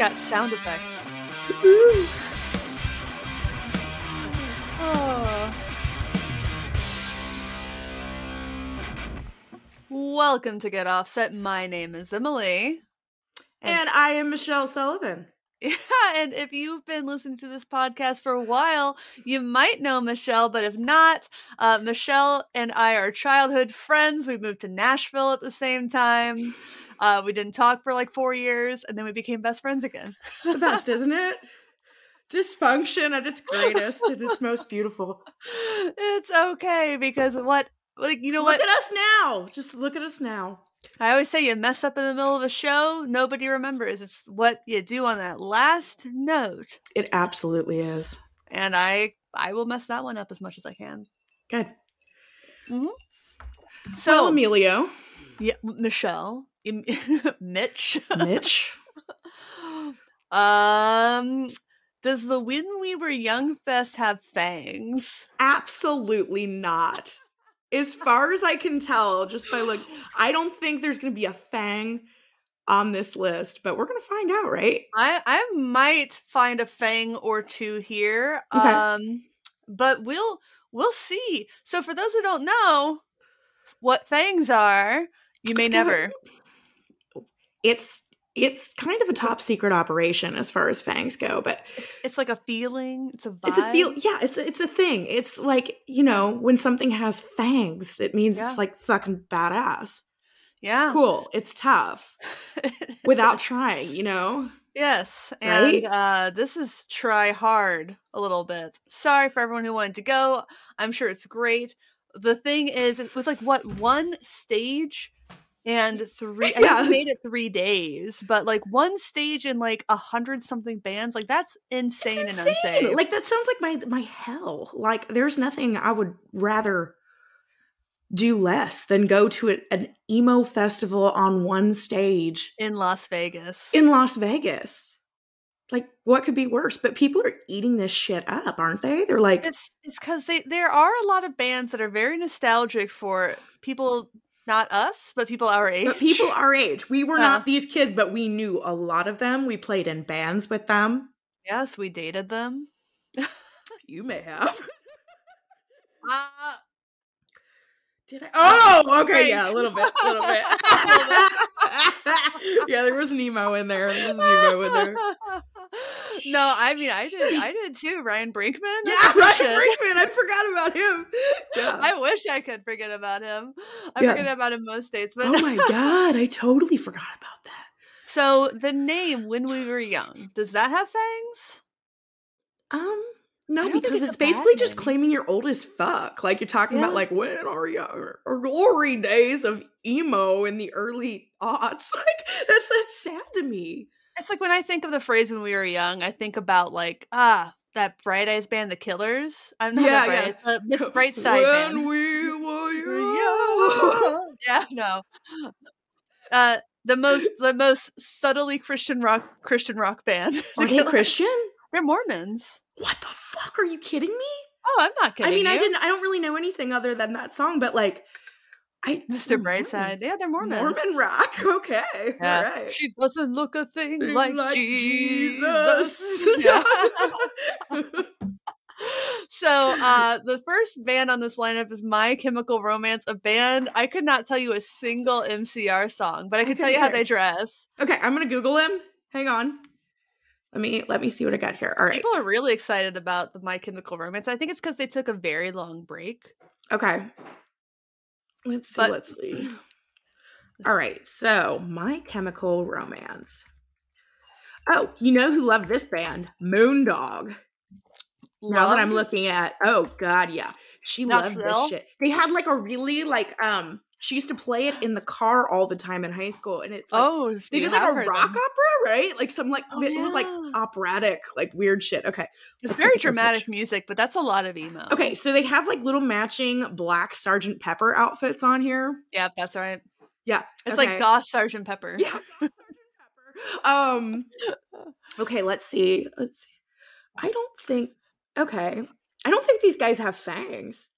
got sound effects. oh. Welcome to Get Offset. My name is Emily. And, and I am Michelle Sullivan. Yeah, and if you've been listening to this podcast for a while, you might know Michelle, but if not, uh, Michelle and I are childhood friends. We moved to Nashville at the same time. Uh, we didn't talk for like four years, and then we became best friends again. the best, isn't it? Dysfunction at its greatest and its most beautiful. It's okay because what, like, you know look what? Look at us now. Just look at us now. I always say you mess up in the middle of a show, nobody remembers. It's what you do on that last note. It absolutely is. And I I will mess that one up as much as I can. Good. Mm-hmm. So well, Emilio. Yeah, Michelle. Mitch. Mitch. um does the When We Were Young Fest have fangs? Absolutely not as far as I can tell, just by look, I don't think there's going to be a fang on this list, but we're going to find out, right? I I might find a fang or two here. Okay. Um but we'll we'll see. So for those who don't know what fangs are, you may never. It's it's kind of a top secret operation as far as fangs go, but it's, it's like a feeling. It's a vibe. It's a feel. Yeah, it's a, it's a thing. It's like you know when something has fangs, it means yeah. it's like fucking badass. Yeah, it's cool. It's tough without trying. You know. Yes, and right? uh, this is try hard a little bit. Sorry for everyone who wanted to go. I'm sure it's great. The thing is, it was like what one stage and three yeah. I made it three days, but like one stage in like a hundred something bands, like that's insane, insane, and unsafe. Like that sounds like my my hell. Like there's nothing I would rather do less than go to a, an emo festival on one stage in Las Vegas. In Las Vegas. Like what could be worse? But people are eating this shit up, aren't they? They're like It's cuz they there are a lot of bands that are very nostalgic for people not us, but people our age. But people our age. We were uh, not these kids, but we knew a lot of them. We played in bands with them. Yes, we dated them. you may have. Uh, did I? Oh, okay, yeah, a little bit, a little bit. yeah, there was an emo in there. There was an emo in there. No, I mean I did I did too. Ryan Brinkman. Yeah, Ryan Brinkman. I forgot about him. Yeah. I wish I could forget about him. I yeah. forget about him most days. But Oh my god, I totally forgot about that. So the name when we were young, does that have fangs? Um no, because it's, it's basically just claiming you're old as fuck. Like you're talking yeah. about like when are you our glory days of emo in the early aughts. Like that's that's sad to me. It's like when I think of the phrase when we were young, I think about like ah that Bright Eyes band, The Killers. I'm not yeah, bright yeah. Eyes, Miss Bright Side when band. we were young. yeah, no. Uh, the most the most subtly Christian rock Christian rock band. Are they Christian? They're Mormons. What the fuck? Are you kidding me? Oh, I'm not kidding. I mean, you. I didn't. I don't really know anything other than that song, but like, I Mr. Brightside. Yeah, they're Mormons. Mormon rock. Okay, yeah. all right. She doesn't look a thing, thing like, like, Jesus. Jesus. Yeah. so uh the first band on this lineup is My Chemical Romance, a band I could not tell you a single MCR song, but I can tell you how they dress. Okay, I'm gonna Google them. Hang on. Let me let me see what I got here. All right. People are really excited about the My Chemical Romance. I think it's because they took a very long break. Okay. Let's see. But, let's see. All right. So, My Chemical Romance. Oh, you know who loved this band? Moondog. Love? Now that I'm looking at, oh god, yeah, she Not loved still? this shit. They had like a really like um she used to play it in the car all the time in high school, and it's like, oh, they did like a rock them. opera, right? Like some like oh, it yeah. was like operatic, like weird shit. Okay, it's very dramatic music, but that's a lot of emo. Okay, so they have like little matching black Sergeant Pepper outfits on here. Yeah, that's right. Yeah, it's okay. like goth Sergeant Pepper. Yeah. um. Okay, let's see. Let's see. I don't think. Okay, I don't think these guys have fangs.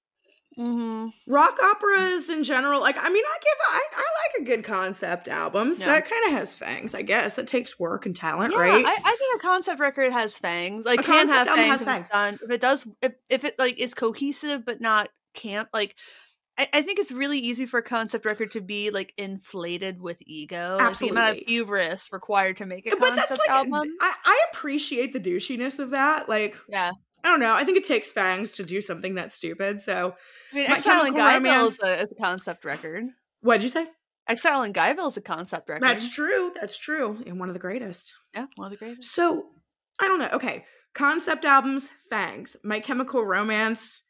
Mm-hmm. Rock operas in general, like I mean, I give I, I like a good concept album. So yeah. that kind of has fangs, I guess. It takes work and talent, yeah, right? I, I, think a concept record has fangs. Like a can have fangs, if fangs. done. If it does, if, if it like is cohesive but not camp, like I, I, think it's really easy for a concept record to be like inflated with ego. Absolutely. Like, the amount of hubris required to make a but concept like, album. I, I appreciate the douchiness of that. Like, yeah. I don't know. I think it takes fangs to do something that's stupid. So, I mean, Exile in Guyville is a, is a concept record. What did you say? Exile and Guyville is a concept record. That's true. That's true. And one of the greatest. Yeah, one of the greatest. So, I don't know. Okay. Concept albums, fangs. My Chemical Romance,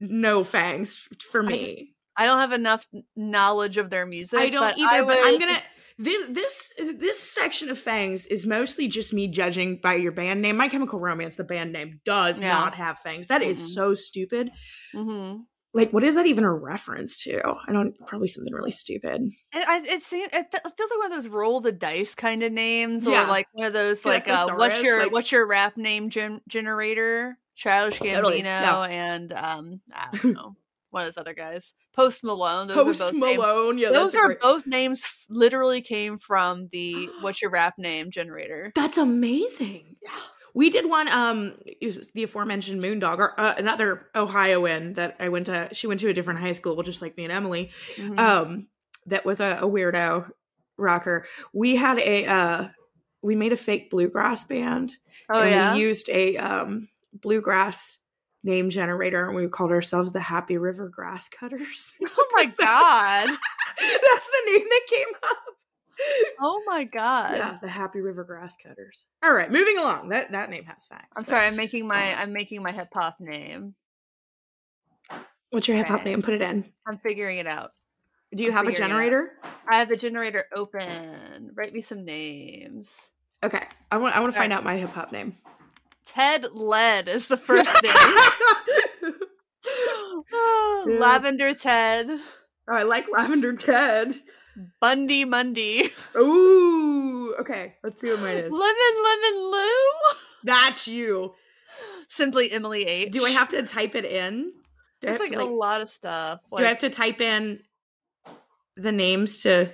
no fangs for me. I, just, I don't have enough knowledge of their music. I don't either, I would... but I'm going to this this this section of fangs is mostly just me judging by your band name. My Chemical Romance, the band name, does yeah. not have fangs. That mm-hmm. is so stupid. Mm-hmm. Like, what is that even a reference to? I don't. Probably something really stupid. It, I, it, seems, it feels like one of those roll the dice kind of names, yeah. or like one of those like uh, what's your like, what's your rap name gen- generator? Childish Gambino totally. yeah. and um, I don't know one of those other guys. Post Malone. Those Post are both Malone. Names. Yeah, those are great... both names. Literally came from the "What's Your Rap Name" generator. That's amazing. Yeah. We did one. Um, the aforementioned Moondog, or uh, another Ohioan that I went to. She went to a different high school, just like me and Emily. Mm-hmm. Um, that was a, a weirdo rocker. We had a. Uh, we made a fake bluegrass band. Oh and yeah. We used a um bluegrass name generator and we called ourselves the Happy River Grass Cutters. Oh my god. That's the name that came up. Oh my god. Yeah, the Happy River Grass Cutters. All right, moving along. That that name has facts. I'm but, sorry, I'm making my um I'm making my hip hop name. What's your hip hop name? Put it in. I'm figuring it out. Do you I'm have a generator? I have the generator open. Write me some names. Okay. I want I want to find right. out my hip hop name. Ted Led is the first name. yeah. Lavender Ted. Oh, I like Lavender Ted. Bundy Mundy. Ooh. Okay, let's see what mine is. Lemon Lemon Lou. That's you. Simply Emily H. Do I have to type it in? It's like, to, like, a lot of stuff. Like, do I have to type in the names to?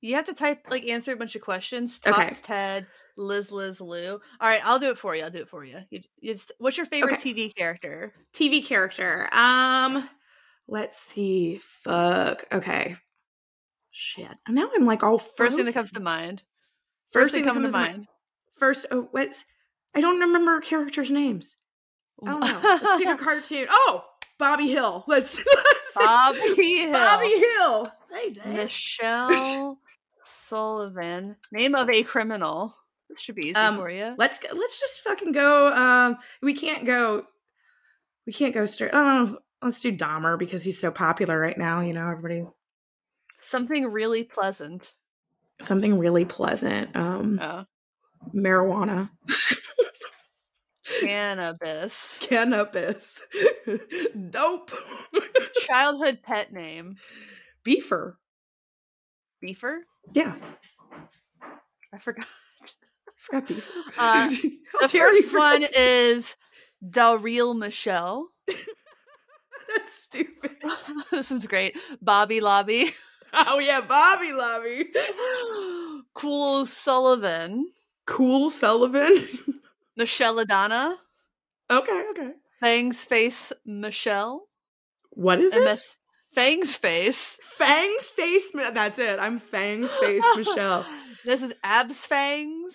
You have to type like answer a bunch of questions. Tots okay. Ted, Liz Liz Lou. All right, I'll do it for you. I'll do it for you. you, you just, what's your favorite okay. TV character? TV character. Um, let's see. Fuck. Okay. Shit. Now I'm like all frozen. first thing that comes to mind. First, first thing, that comes to mind. mind. First, oh, what's? I don't remember characters' names. I don't know. Let's pick a cartoon. Oh, Bobby Hill. Let's, let's Bobby Hill. Bobby Hill. Hey. Michelle Sullivan. Name of a criminal. This should be easy um, for you. Let's go, let's just fucking go. Um, we can't go. We can't go straight. Oh, let's do Dahmer because he's so popular right now. You know, everybody. Something really pleasant. Something really pleasant. Um, oh. marijuana. Cannabis. Cannabis. Dope. Childhood pet name. Beefer. Beefer? Yeah. I forgot. Uh, the first one is Dalreel Michelle. That's stupid. this is great. Bobby Lobby. Oh yeah, Bobby Lobby. cool Sullivan. Cool Sullivan. Michelle Adana. Okay, okay. Fangs Face Michelle. What is MS- it? Fangs Face. Fangs Face. That's it. I'm Fangs Face Michelle. This is Abs Fangs.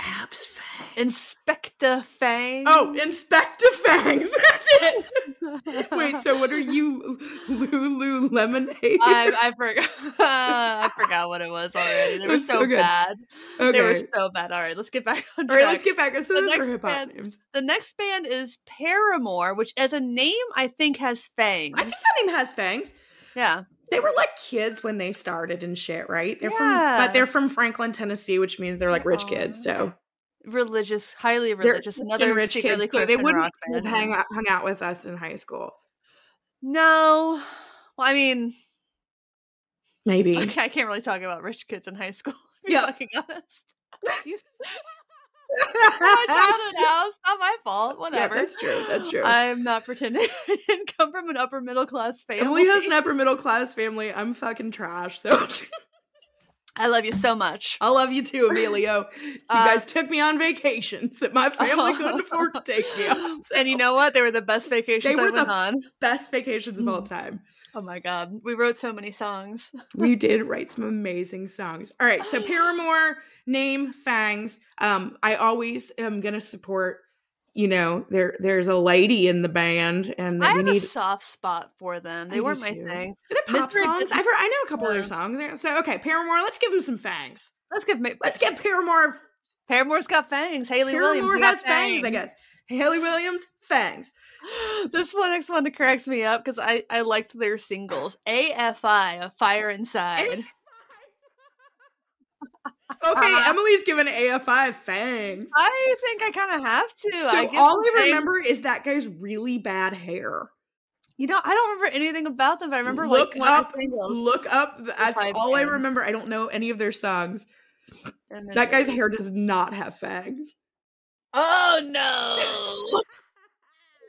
Abs Fang. Inspector Fang. Oh, Inspector Fangs. That's it. Wait, so what are you, Lulu Lemonade? I, I forgot. I forgot what it was already. They were so, so bad. Okay. They were so bad. All right, let's get back on track. All right, let's get back. So the next band, names. The next band is Paramore, which as a name I think has fangs. I think that name has fangs. Yeah they were like kids when they started and shit, right? They're yeah. from but they're from Franklin, Tennessee, which means they're like rich kids. Oh. So religious, highly religious. They're Another rich kids, so they wouldn't have hang out, hung out with us in high school. No, well, I mean, maybe I can't really talk about rich kids in high school. yeah, fucking honest. my childhood house. Not my fault. Whatever. Yeah, that's true. That's true. I'm not pretending I didn't come from an upper middle class family. Emily has an upper middle class family. I'm fucking trash. So I love you so much. I love you too, Emilio. You uh, guys took me on vacations that my family couldn't afford to take me on. So. And you know what? They were the best vacations they were I went the on. Best vacations of all mm. time. Oh my god, we wrote so many songs. we did write some amazing songs. All right, so Paramore name Fangs. Um, I always am gonna support. You know, there there's a lady in the band, and I we have need a soft spot for them. They I weren't my too. thing. Are they pop songs? I've heard, I know a couple yeah. of their songs. So okay, Paramore. Let's give them some Fangs. Let's give let's get Paramore. Paramore's got fangs. Hayley Paramore Williams has fangs. fangs, I guess. Hayley Williams, fangs. this one next one that cracks me up because I I liked their singles. AFI, a fire inside. okay, uh, Emily's given AFI fangs. I think I kind of have to. So I all I remember is that guy's really bad hair. You know, I don't remember anything about them, but I remember look like up, look up. That's all I remember. I don't know any of their songs. That guy's hair does not have fangs. Oh no!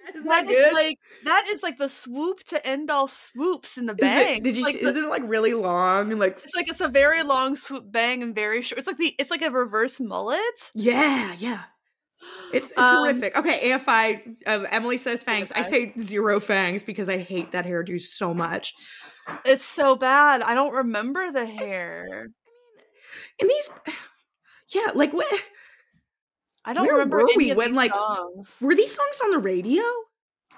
Isn't that, that good? Is like that is like the swoop to end all swoops in the bang. It, did you? Like see, the, isn't it like really long and like? It's like it's a very long swoop bang and very short. It's like the it's like a reverse mullet. Yeah, yeah. It's it's um, horrific. Okay, AFI. Uh, Emily says fangs. AFI. I say zero fangs because I hate that hairdo so much. It's so bad. I don't remember the hair. I mean, and these, yeah, like what? I don't Where remember were we when like songs. were these songs on the radio?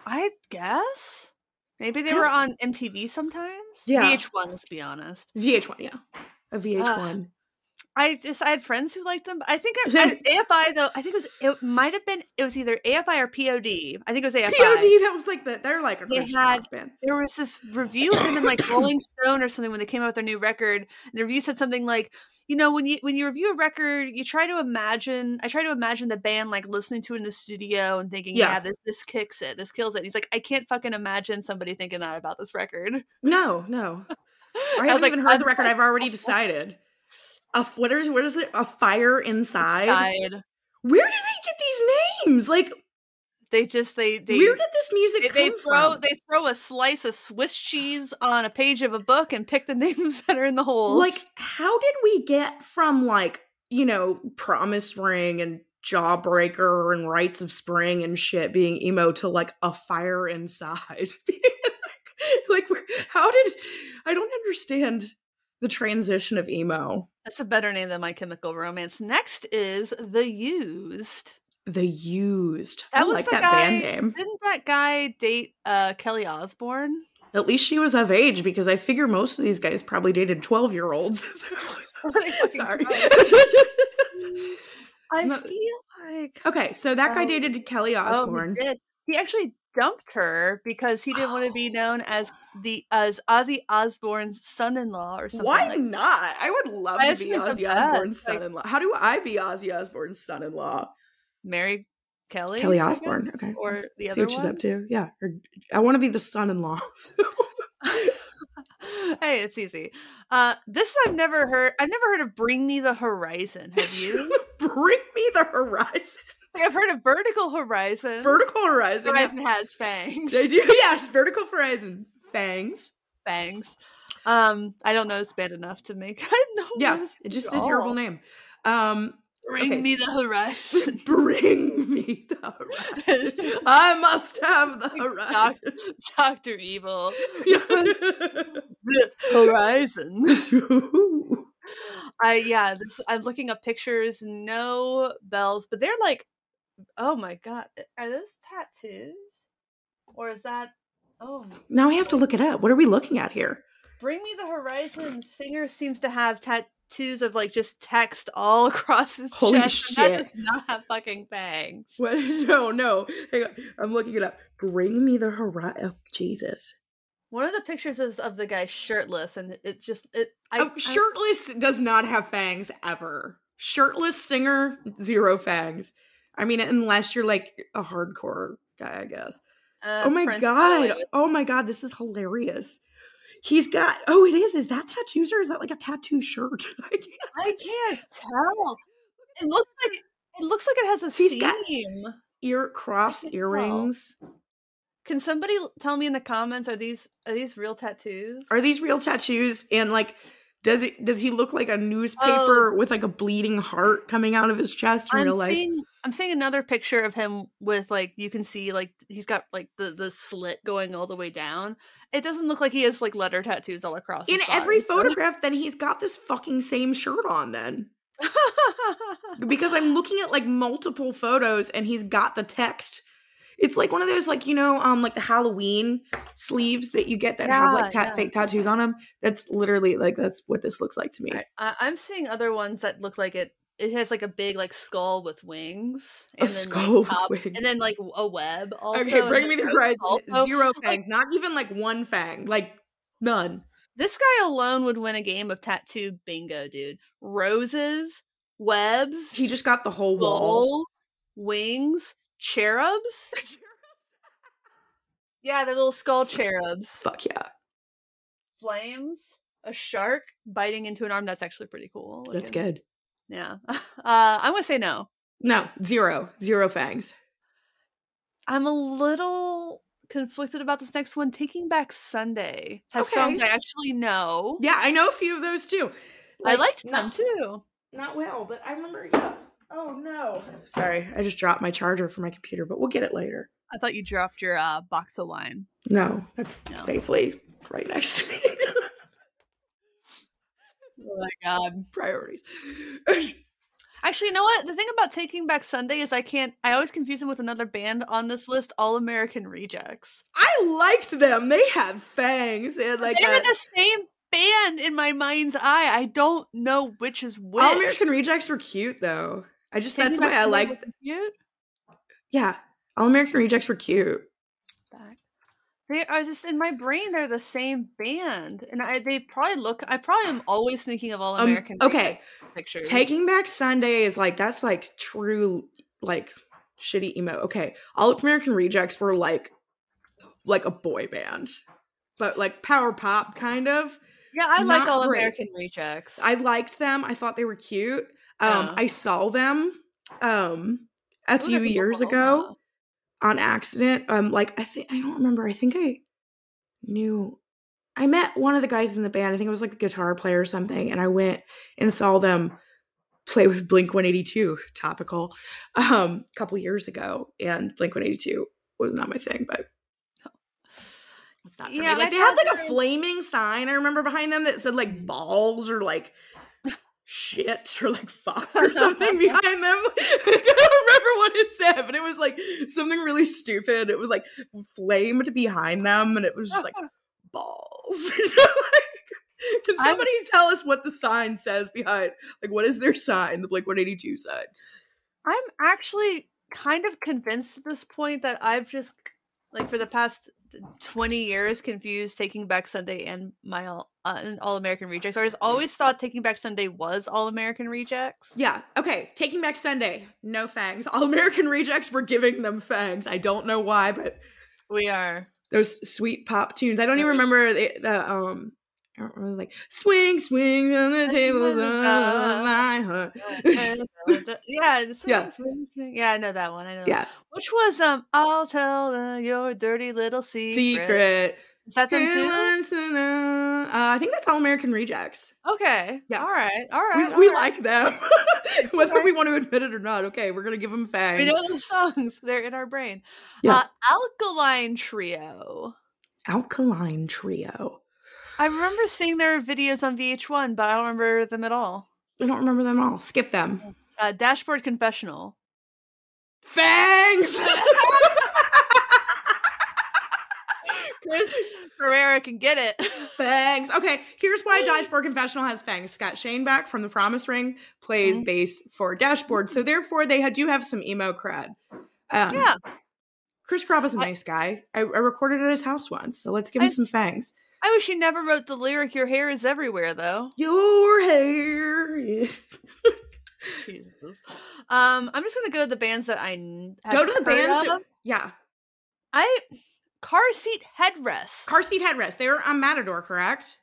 I guess maybe they were on MTV sometimes. Yeah, VH1. Let's be honest. VH1, yeah, a VH1. Uh, I just I had friends who liked them. I think I, I, AFI though. I think it was it might have been it was either AFI or POD. I think it was AFI. POD. That was like the they're like a they had band. there was this review of them in like Rolling Stone or something when they came out with their new record. And the review said something like, you know, when you when you review a record, you try to imagine. I try to imagine the band like listening to it in the studio and thinking, yeah, yeah this this kicks it, this kills it. he's like, I can't fucking imagine somebody thinking that about this record. No, no. I haven't I even like, heard the record. I've already decided a what is what is it? A fire inside. inside. Where do they get these names? Like they just they they where did this music they, they throw from? they throw a slice of Swiss cheese on a page of a book and pick the names that are in the holes. Like how did we get from like you know Promise Ring and Jawbreaker and Rites of Spring and shit being emo to like a fire inside? like, like how did I don't understand the transition of emo. That's a better name than My Chemical Romance. Next is The Used. The Used. That I was like that guy, band name. Didn't that guy date uh, Kelly Osbourne? At least she was of age because I figure most of these guys probably dated 12 year olds. Sorry. I feel like. Okay, so that guy oh. dated Kelly Osbourne. Oh, he, he actually dumped her because he didn't oh. want to be known as the as Ozzy Osbourne's son-in-law or something. Why like not? I would love I to be Ozzy Osbourne's son-in-law. How do I be Ozzy Osbourne's son-in-law? Mary Kelly. Kelly Osbourne. Okay. Or the other See what one? she's up to. Yeah. Or, I want to be the son-in-law. So. hey, it's easy. Uh, this I've never heard. I've never heard of "Bring Me the Horizon." Have you? Bring me the horizon. I've heard of Vertical Horizon. Vertical Horizon. Horizon yeah. has fangs. They do, yes. Vertical Horizon. Fangs. Fangs. Um, I don't know this band enough to make I know. Yeah, it's just a terrible name. Um Bring okay. me the horizon. Bring me the horizon. I must have the horizon. Doctor Evil. the horizon. I yeah, this, I'm looking up pictures. No bells, but they're like Oh my god, eh, are those tattoos? Or is that Oh. Now we have to look it up. What are we looking at here? Bring Me the Horizon singer seems to have tattoos of like just text all across his Holy chest. Shit. that does not have fucking bangs. What? No, no. Hang on. I'm looking it up. Bring Me the Horizon. Oh, Jesus. One of the pictures is of the guy shirtless, and it just it. I, oh, shirtless I, does not have fangs ever. Shirtless singer, zero fangs. I mean, unless you're like a hardcore guy, I guess. Uh, oh my Prince god! Oh my god! This is hilarious. He's got. Oh, it is. Is that tattoos or is that like a tattoo shirt? I can't. I can't tell. It looks like It looks like it has a He's seam. got- Ear cross can tell. earrings. Can somebody tell me in the comments are these are these real tattoos? Are these real tattoos? And like, does it does he look like a newspaper oh. with like a bleeding heart coming out of his chest in Oh. I'm real life? seeing I'm seeing another picture of him with like you can see like he's got like the the slit going all the way down. It doesn't look like he has like letter tattoos all across. in every photograph, then he's got this fucking same shirt on. Then because I'm looking at like multiple photos and he's got the text. It's like one of those like you know um like the Halloween sleeves that you get that have like ta- yeah. fake tattoos on them. That's literally like that's what this looks like to me. I, I'm seeing other ones that look like it. It has like a big like skull with wings, A and then like, skull with top- wings. and then like a web. Also, okay, bring me the horizon. also. Zero Like- fangs, not even like one fang, like none. This guy alone would win a game of tattoo bingo, dude. Roses, webs, He just got the whole wall. wings, cherubs. Yeah, the little skull cherubs. Fuck yeah, Flames, a shark biting into an arm. That's actually pretty cool. that's good. Yeah. Uh, I'm gonna say no. No, zero, zero fangs. I'm a little conflicted about this next one. Taking Back Sunday has songs Okay. I actually know. Yeah, I know a few of those too. I liked them not, too. Not well, but I remember. Yeah. Oh no. Sorry, I just dropped my charger for my computer, but we'll get it later. I thought you dropped your uh, box of wine. No, that's No. safely right next to me. Oh my god. Priorities. Actually, you know what? The thing about Taking Back Sunday is I can't. I always confuse them with another band on this list, All American Rejects. I liked them. They had fangs. They had like They're a, in the same band in my mind's eye. I don't know which is which. All American Rejects were cute though. I just Taking that's why I like. cute. Yeah, All American Rejects were cute. Back. They are just in my brain. They're the same band, and I they probably look. I probably am always thinking of All Um, American. okay, pictures. Taking Back Sunday is like that's like true like shitty emo. Okay, All American Rejects were like like a boy band, but like power pop kind of. Yeah, I like All great. American Rejects. I liked them. I thought they were cute. Um, Yeah. I saw them um a few years ago on accident. Um, like I think I don't remember. I think I knew. I met one of the guys in the band. I think it was like a guitar player or something, and I went and saw them play with Blink One Eighty Two. Topical. Um, a couple years ago, and Blink One Eighty Two was not my thing, but. It's not Yeah, me. Like I they had like a flaming sign I remember behind them that said like balls or like shit or like fuck or something behind them. I don't remember what it said, but it was like something really stupid. It was like flamed behind them and it was just like balls. Like, Can I'm- somebody tell us what the sign says behind? Like, what is their sign? The Blink 182 sign. I'm actually kind of convinced at this point that I've just like for the past 20 years confused Taking Back Sunday and my All- uh, and All American Rejects. I just always thought Taking Back Sunday was All American Rejects. Yeah. Okay. Taking Back Sunday. No fangs. All American Rejects were giving them fangs. I don't know why, but We are. those sweet pop tunes. I don't even remember the, the um. I It was like swing, swing on the tables of my heart. yeah, swing, Yeah. swing, swing. Yeah, I know that one. I know. yeah, Which was um I'll tell uh, your dirty little secret. secret. Is that them too? Uh, I think that's All American Rejects. Okay. Yeah. All right. All We, right. we all right. like them, whether Okay. we want to admit it or not. Okay, we're gonna give them fangs. We know those songs. They're in our brain. Yeah. Uh, Alkaline Trio. Alkaline Trio. I remember seeing their videos on VH1, but I don't remember them at all. I don't remember them all. Skip them. Uh, Dashboard Confessional. Fangs. Chris Carrabba can get it. fangs. Okay, here's why Dashboard Confessional has fangs. Scott Schoenbeck from the Promise Ring plays Mhm. bass for Dashboard, so therefore they do have some emo cred. Um, Yeah. Chris Carrabba is a nice guy. I, I recorded at his house once, so let's give him I- some fangs. I wish he never wrote the lyric "Your hair is everywhere," though. Your hair is. Jesus. Um, I'm just gonna go to the bands that I Go to the bands. That, yeah, I car seat headrest. car seat headrest. They were on Matador, correct?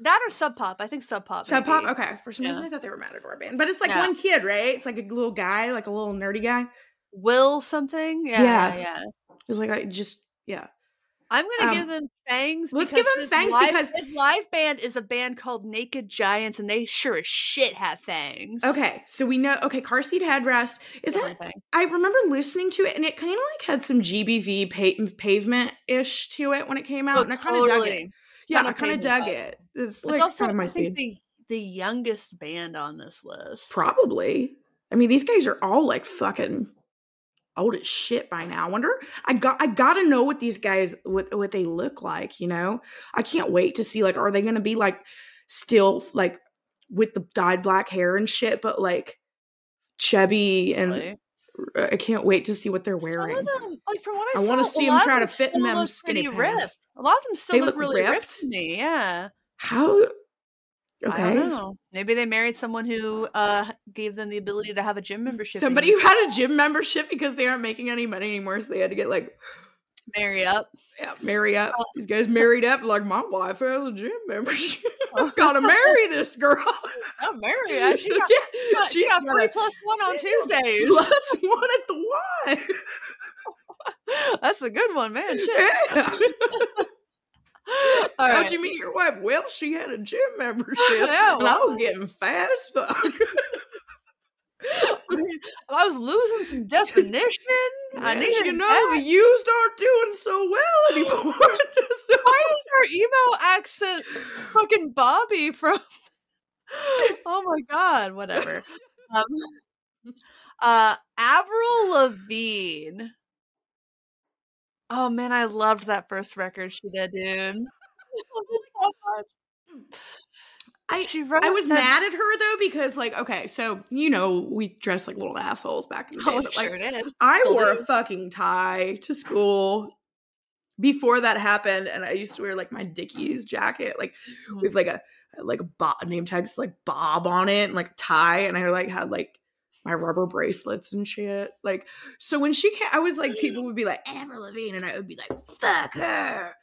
that or Sub Pop. I think Sub Pop. Sub Pop. Okay. For some yeah. reason, I thought they were Matador band, but it's like yeah. one kid, right? It's like a little guy, like a little nerdy guy. Will something? Yeah, yeah. yeah. It's like I just yeah. I'm gonna um, give them fangs. Let's give them fangs live, because this live band is a band called Naked Giants, and they sure as shit have fangs. Okay, so we know. Okay, car seat headrest is that? I remember listening to it, and it kind of like had some GBV pa- pavement ish to it when it came out, oh, and I kind of dug it. Yeah, I kind of dug it. It's, it's like also, kind of my I speed. The, the youngest band on this list, probably. I mean, these guys are all like fucking old as shit by now. I wonder I got I gotta know what these guys what what they look like, you know? I can't wait to see like are they gonna be like still like with the dyed black hair and shit, but like chubby and really? I can't wait to see what they're wearing. Them, like from what I, I want to see them try to fit in them skinny. Ripped. A lot of them still look, look, really ripped? ripped to me. Yeah. How. I don't know. Maybe they married someone who uh, gave them the ability to have a gym membership. Somebody who had a gym membership because they aren't making any money anymore, so they had to get like marry up. Yeah, marry up. Oh. These guys married up like my wife has a gym membership. I've got to marry this girl. I'm married. She got, yeah, she, got free plus one on Tuesdays. Plus one at the Y. That's a good one, man. Shit. Yeah. How'd right. you meet your wife? Well, she had a gym membership, yeah, well, and I was getting fat as fuck. I was losing some definition. I need you know that. the used aren't doing so well anymore. Why is our emo accent fucking Bobby from? oh my god! Whatever. Um, uh, Avril Lavigne Oh man, I loved that first record she did, dude. so I she I was that... mad at her though because like okay, so you know we dressed like little assholes back in the day. Oh, but, like, sure did. I Still wore do. a fucking tie to school before that happened, and I used to wear like my Dickies jacket, like mm-hmm. with like a like a Bob, name tags like Bob on it and like a tie, and I like had like my rubber bracelets and shit. Like, so when she came, I was like, people would be like, Avril Lavigne, and I would be like, fuck her.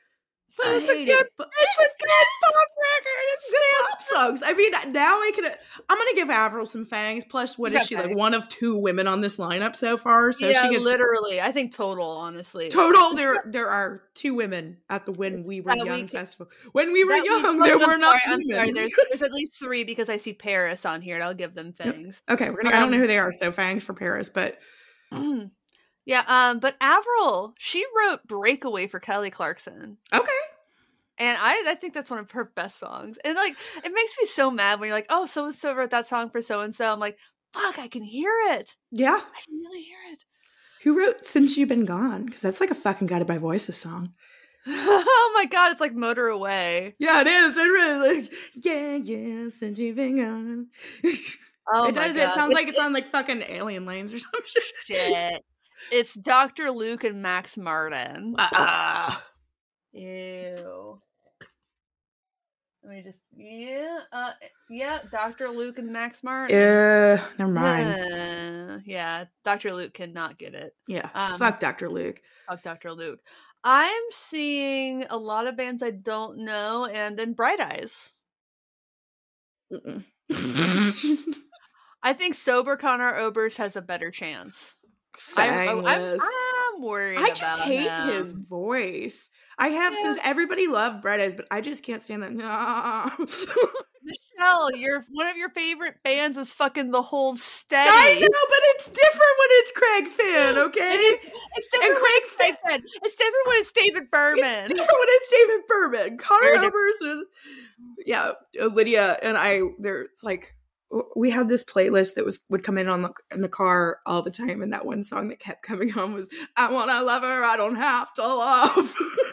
But it's a good, it, it's, a good pop record. It's good pop songs. I mean, now I can. I'm gonna give Avril some fangs. Plus, what is she like? One of two women on this lineup so far. So yeah, she gets literally. I think total, honestly, total. There, there are two women at the When We Were Young festival. When we were young, there were not. I'm sorry. There's, there's, at least three because I see Paris on here, and I'll give them fangs. Okay, we're gonna. Um, I don't know who they are, so fangs for Paris, but. Yeah, um, but Avril, she wrote Breakaway for Kelly Clarkson. Okay. And I, I think that's one of her best songs. And like, it makes me so mad when you're like, oh, so and so wrote that song for so and so. I'm like, fuck, I can hear it. Yeah. I can really hear it. Who wrote Since You've Been Gone? Because that's like a fucking Guided by Voices song. oh my god, it's like Motor Away. Yeah, it is. It really like, yeah, yeah, since you've been gone. Oh it does. God. It sounds like it's, on like fucking Alien Lanes or some shit. Shit. It's Dr. Luke and Max Martin. Uh, Ew. Let me just yeah, uh yeah, Dr. Luke and Max Martin. Yeah, never mind. Uh, yeah, Dr. Luke cannot get it. Yeah. Um, fuck Dr. Luke. Fuck Dr. Luke. I'm seeing a lot of bands I don't know and then Bright Eyes. I think sober Conor Oberst has a better chance. I, am worried. I just hate him. his voice. I have yeah. since everybody loved Bright Eyes, but I just can't stand that. No. Michelle, your one of your favorite bands is fucking The Hold Steady. I know, but it's different when it's Craig Finn, okay? It is, it's different and Craig Finn. Finn. It's different when it's David Berman. It's different when it's David Berman. Conor Oberst is, yeah, uh, Lydia and I. There's like we had this playlist that was would come in on the in the car all the time, and that one song that kept coming on was "I Want to Love Her, I Don't Have to Love."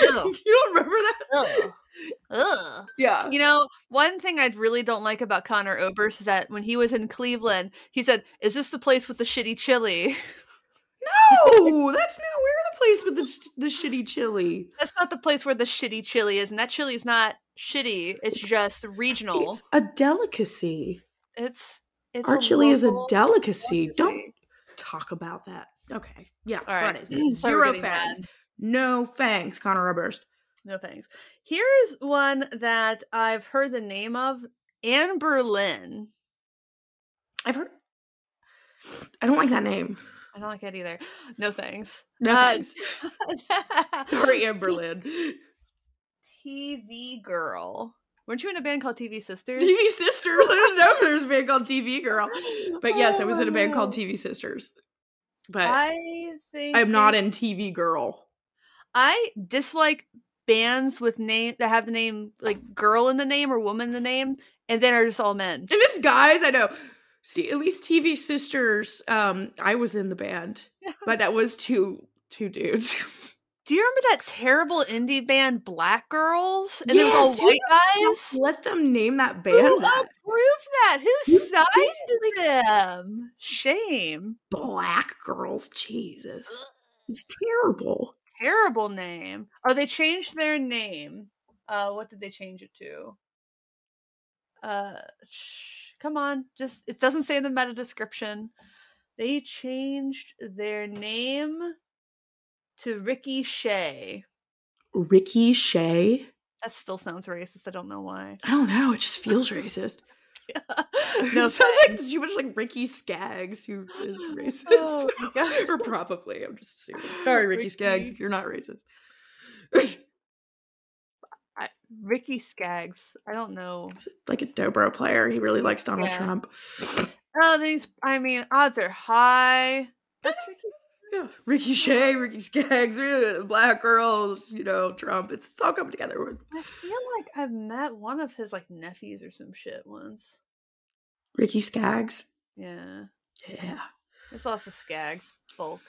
you don't remember that? Ugh. Ugh. Yeah. You know, one thing I really don't like about Conor Oberst is that when he was in Cleveland, he said, "Is this the place with the shitty chili?" No, that's not where the place with the the shitty chili. That's not the place where the shitty chili is, and that chili is not shitty. It's just regional. It's a delicacy. It's it's our chili is a delicacy. delicacy. Don't talk about that. Okay. Yeah. All right. Zero fangs. No thanks, Conor Oberst. No thanks. Here's one that I've heard the name of Anberlin. I've heard. I don't like that name. I don't like it either. No thanks. No uh, thanks. Sorry, Anberlin. TV Girl. Weren't you in a band called TV Sisters? TV Sisters. I didn't know there was a band called TV Girl. But yes, I was in a band called TV Sisters. But I think I'm not in TV Girl. I dislike bands with name that have the name like girl in the name or woman in the name, and then are just all men. And it's guys. I know. See, at least TV Sisters. Um, I was in the band, but that was two two dudes. Do you remember that terrible indie band Black Girls? And yes, it was all white guys? Let them name that band. Who that? approved that? Who you signed them? Shame. Black Girls. Jesus. It's terrible. Terrible name. Oh, they changed their name. Uh, what did they change it to? Uh, sh- come on. Just, it doesn't say in the meta description. They changed their name to Ricky Shay. Ricky Shay? That still sounds racist. I don't know why. I don't know. It just feels racist. Yeah. No, sounds like too much like Ricky Skaggs, who is racist. Oh, or probably. I'm just assuming. Sorry, Ricky, Ricky. Skaggs, if you're not racist. I, Ricky Skaggs. I don't know. Like a dobro player. He really likes Donald yeah. Trump. Oh, these. I mean, odds are high. That's Ricky yeah. Ricky Shay, Ricky Skaggs, Black Girls, you know, Trump. It's, it's all coming together. I feel like I've met one of his like nephews or some shit once. Ricky Skaggs. Yeah. Yeah. There's lots of Skaggs folk.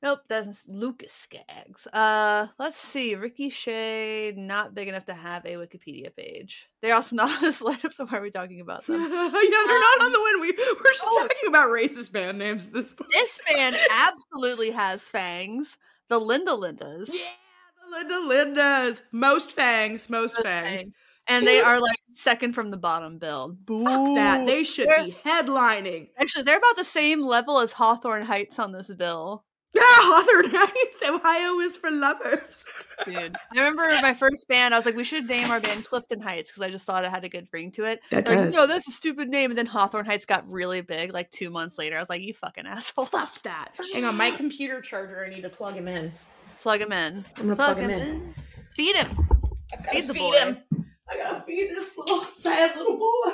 Nope, that's Lucas Skaggs. Uh, let's see. Ricky Shay, not big enough to have a Wikipedia page. They're also not on this lineup, so why are we talking about them? yeah, they're um, not on the win. We we're just oh, talking about racist band names. This point. this band absolutely has fangs. The Linda Lindas. Yeah, the Linda Lindas. Most fangs. Most, most fangs. fangs. And they are like second from the bottom bill. Fuck that. They should they're, be headlining. Actually, they're about the same level as Hawthorne Heights on this bill. Hawthorne Heights, Ohio is for lovers. Dude, I remember my first band. I was like, we should name our band Clifton Heights because I just thought it had a good ring to it. That does. Like, no, that's a stupid name. And then Hawthorne Heights got really big. Like two months later, I was like, you fucking asshole. Stop that. Hang on, my computer charger. I need to plug him in. Plug him in. I'm gonna plug, plug him, him in. in. Feed him. Feed the feed boy. him. I gotta feed this little sad little boy.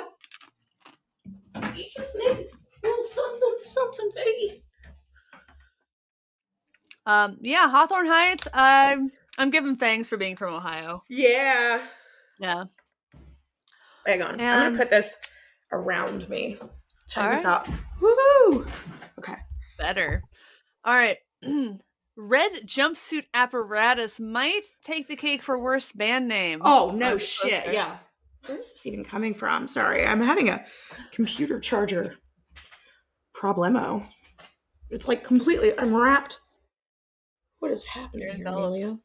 He just needs a little something, something to eat. Um, yeah, Hawthorne Heights. I'm I'm giving thanks for being from Ohio. Yeah. Yeah. Hang on. And I'm gonna put this around me. Check this right. out. Woohoo! Okay. Better. All right. Red jumpsuit apparatus might take the cake for worst band name. Oh no shit! Yeah. Where's this even coming from? Sorry, I'm having a computer charger problemo. It's like completely unwrapped. What is happening here, Amelia?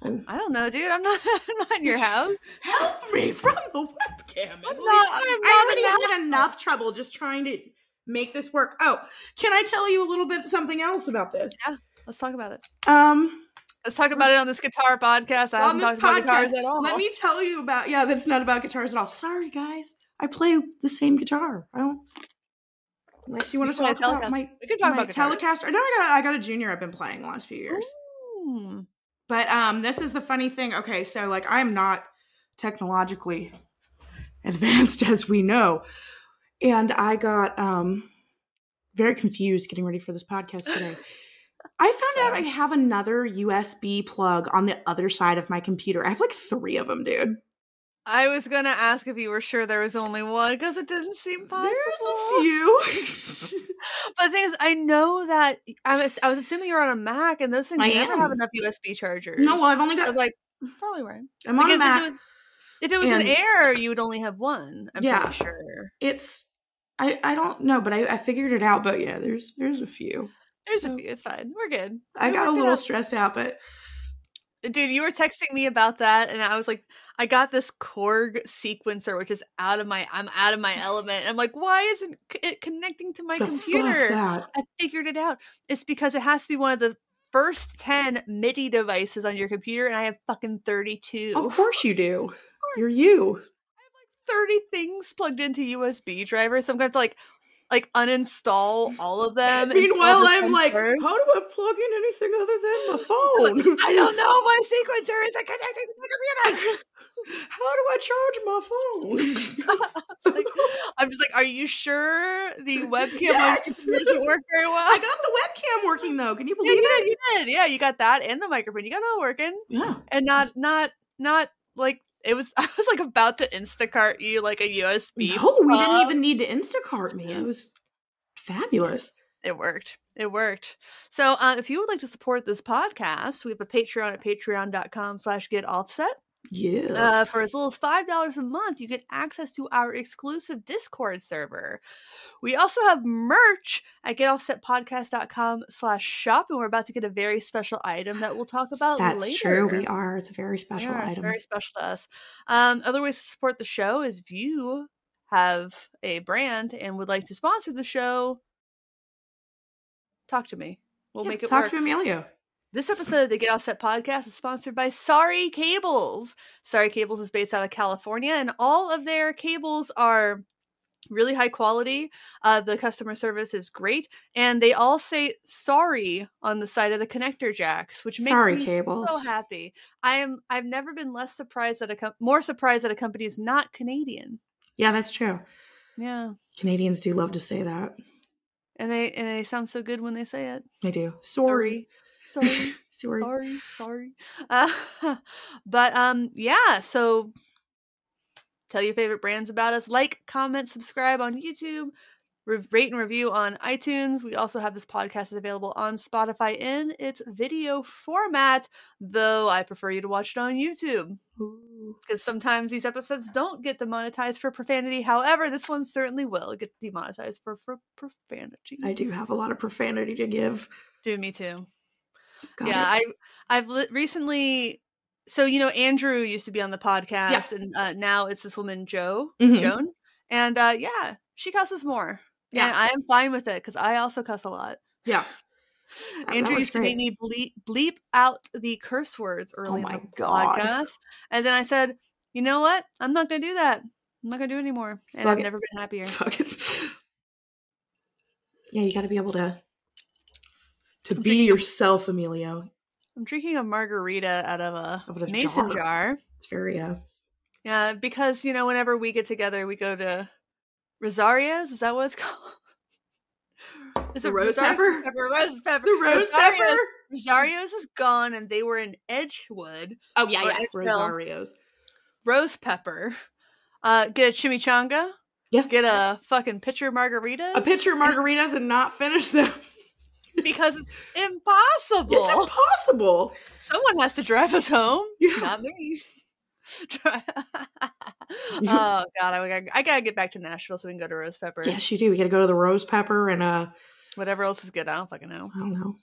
I'm, I don't know, dude. I'm not. I'm not in your house. Help me from the webcam. I'm not. I'm not I already had enough trouble just trying to make this work. Oh, can I tell you a little bit something else about this? Yeah, let's talk about it. Um, let's talk about it on this guitar podcast. I on haven't talked podcast, about guitars at all. Let me tell you about. Yeah, that's not about guitars at all. Sorry, guys. I play the same guitar. I don't. Unless you want to talk about my, we can talk about Telecaster. No, I got a, I got a junior. I've been playing the last few years. Ooh. But um, this is the funny thing. Okay, so like I'm not technologically advanced as we know, and I got um very confused getting ready for this podcast today. I found Sorry. out I have another USB plug on the other side of my computer. I have like three of them, dude. I was gonna ask if you were sure there was only one because it didn't seem possible. There's a few. but the thing is, I know that I was I was assuming you're on a Mac, and those things I never am. have enough USB chargers. No, well, I've only got like probably right. I'm on a Mac. If it was, if it was an Air, you would only have one. I'm yeah, pretty sure. It's I I don't know, but I I figured it out. But yeah, there's there's a few. There's so, a few. It's fine. We're good. I got a little stressed out, but dude you were texting me about that and i was like i got this korg sequencer which is out of my i'm out of my element i'm like why isn't it connecting to my the computer i figured it out it's because it has to be one of the first 10 MIDI devices on your computer, and I have fucking 32. Of course you do. You're you. I have like 30 things plugged into USB drivers. So I'm going to like like uninstall all of them. Meanwhile, I'm like, how do I plug in anything other than my phone? like, I don't know. My sequencer isn't connected to the computer. how do I charge my phone? like, I'm just like, are you sure the webcam yes. doesn't work very well? I got the webcam working though. Can you believe yeah, it? You did. Yeah, you got that and the microphone. You got it all working. Yeah, and not not not like it was I was like about to Instacart you like a USB. No, we didn't even need to Instacart me. It was fabulous. It worked. It worked. So uh, if you would like to support this podcast, we have a Patreon at patreon.com slash get offset. Yes. Uh, for as little as $5 a month, you get access to our exclusive Discord server. We also have merch at getoffsetpodcast.com slash shop, and we're about to get a very special item that we'll talk about That's later. true. We are. It's a very special yeah, item. It's very special to us. Um, other ways to support the show is if you have a brand and would like to sponsor the show, talk to me. We'll yeah, make it talk work. to Emilio. This episode of the Get Offset podcast is sponsored by Sorry Cables. Sorry Cables is based out of California, and all of their cables are really high quality. Uh, the customer service is great, and they all say sorry on the side of the connector jacks, which makes sorry, me cables. so happy. I am. I've never been less surprised that a com- more surprised that a company is not Canadian. Yeah, that's true. Yeah, Canadians do love to say that, and they and they sound so good when they say it. They do. Sorry. Sorry. sorry. sorry. Sorry. Uh, but um, yeah. So tell your favorite brands about us. Like, comment, subscribe on YouTube. Re- rate and review on iTunes. We also have this podcast available on Spotify in its video format, though I prefer you to watch it on YouTube because sometimes these episodes don't get demonetized for profanity. However, this one certainly will get demonetized for, for profanity. I do have a lot of profanity to give. Do me too. Got yeah, it. I I've li- recently. So you know, Andrew used to be on the podcast, and uh, now it's this woman, Joe Mhm. Joan, and uh, yeah, she cusses more. Yeah. and I am fine with it because I also cuss a lot. Yeah. That- Andrew that used to make me bleep bleep out the curse words early my in the God. podcast, and then I said, "You know what? I'm not going to do that. I'm not going to do it anymore." And Fuck I've it. never been happier. Yeah, you got to be able to to I'm be thinking yourself, Emilio. I'm drinking a margarita out of a Out of mason jar. jar. It's very uh Yeah, because you know, whenever we get together, we go to Rosario's. Is that what it's called? Is The it rose Rosario's? pepper? Rose pepper. the rose Rosario's- pepper. Rosario's is gone, and they were in Edgewood. Oh yeah, yeah. Edgeville. Rosario's. Rose pepper. Uh, get a chimichanga. Yeah. Get a fucking pitcher of margaritas. A pitcher of margaritas and not finish them. because it's impossible. It's impossible. Someone has to drive us home. Yeah. Not me. oh God, I gotta, I gotta get back to Nashville so we can go to Rose Pepper. Yes, you do. We got to go to the rose pepper and uh, Whatever else is good, I don't fucking know. I don't know.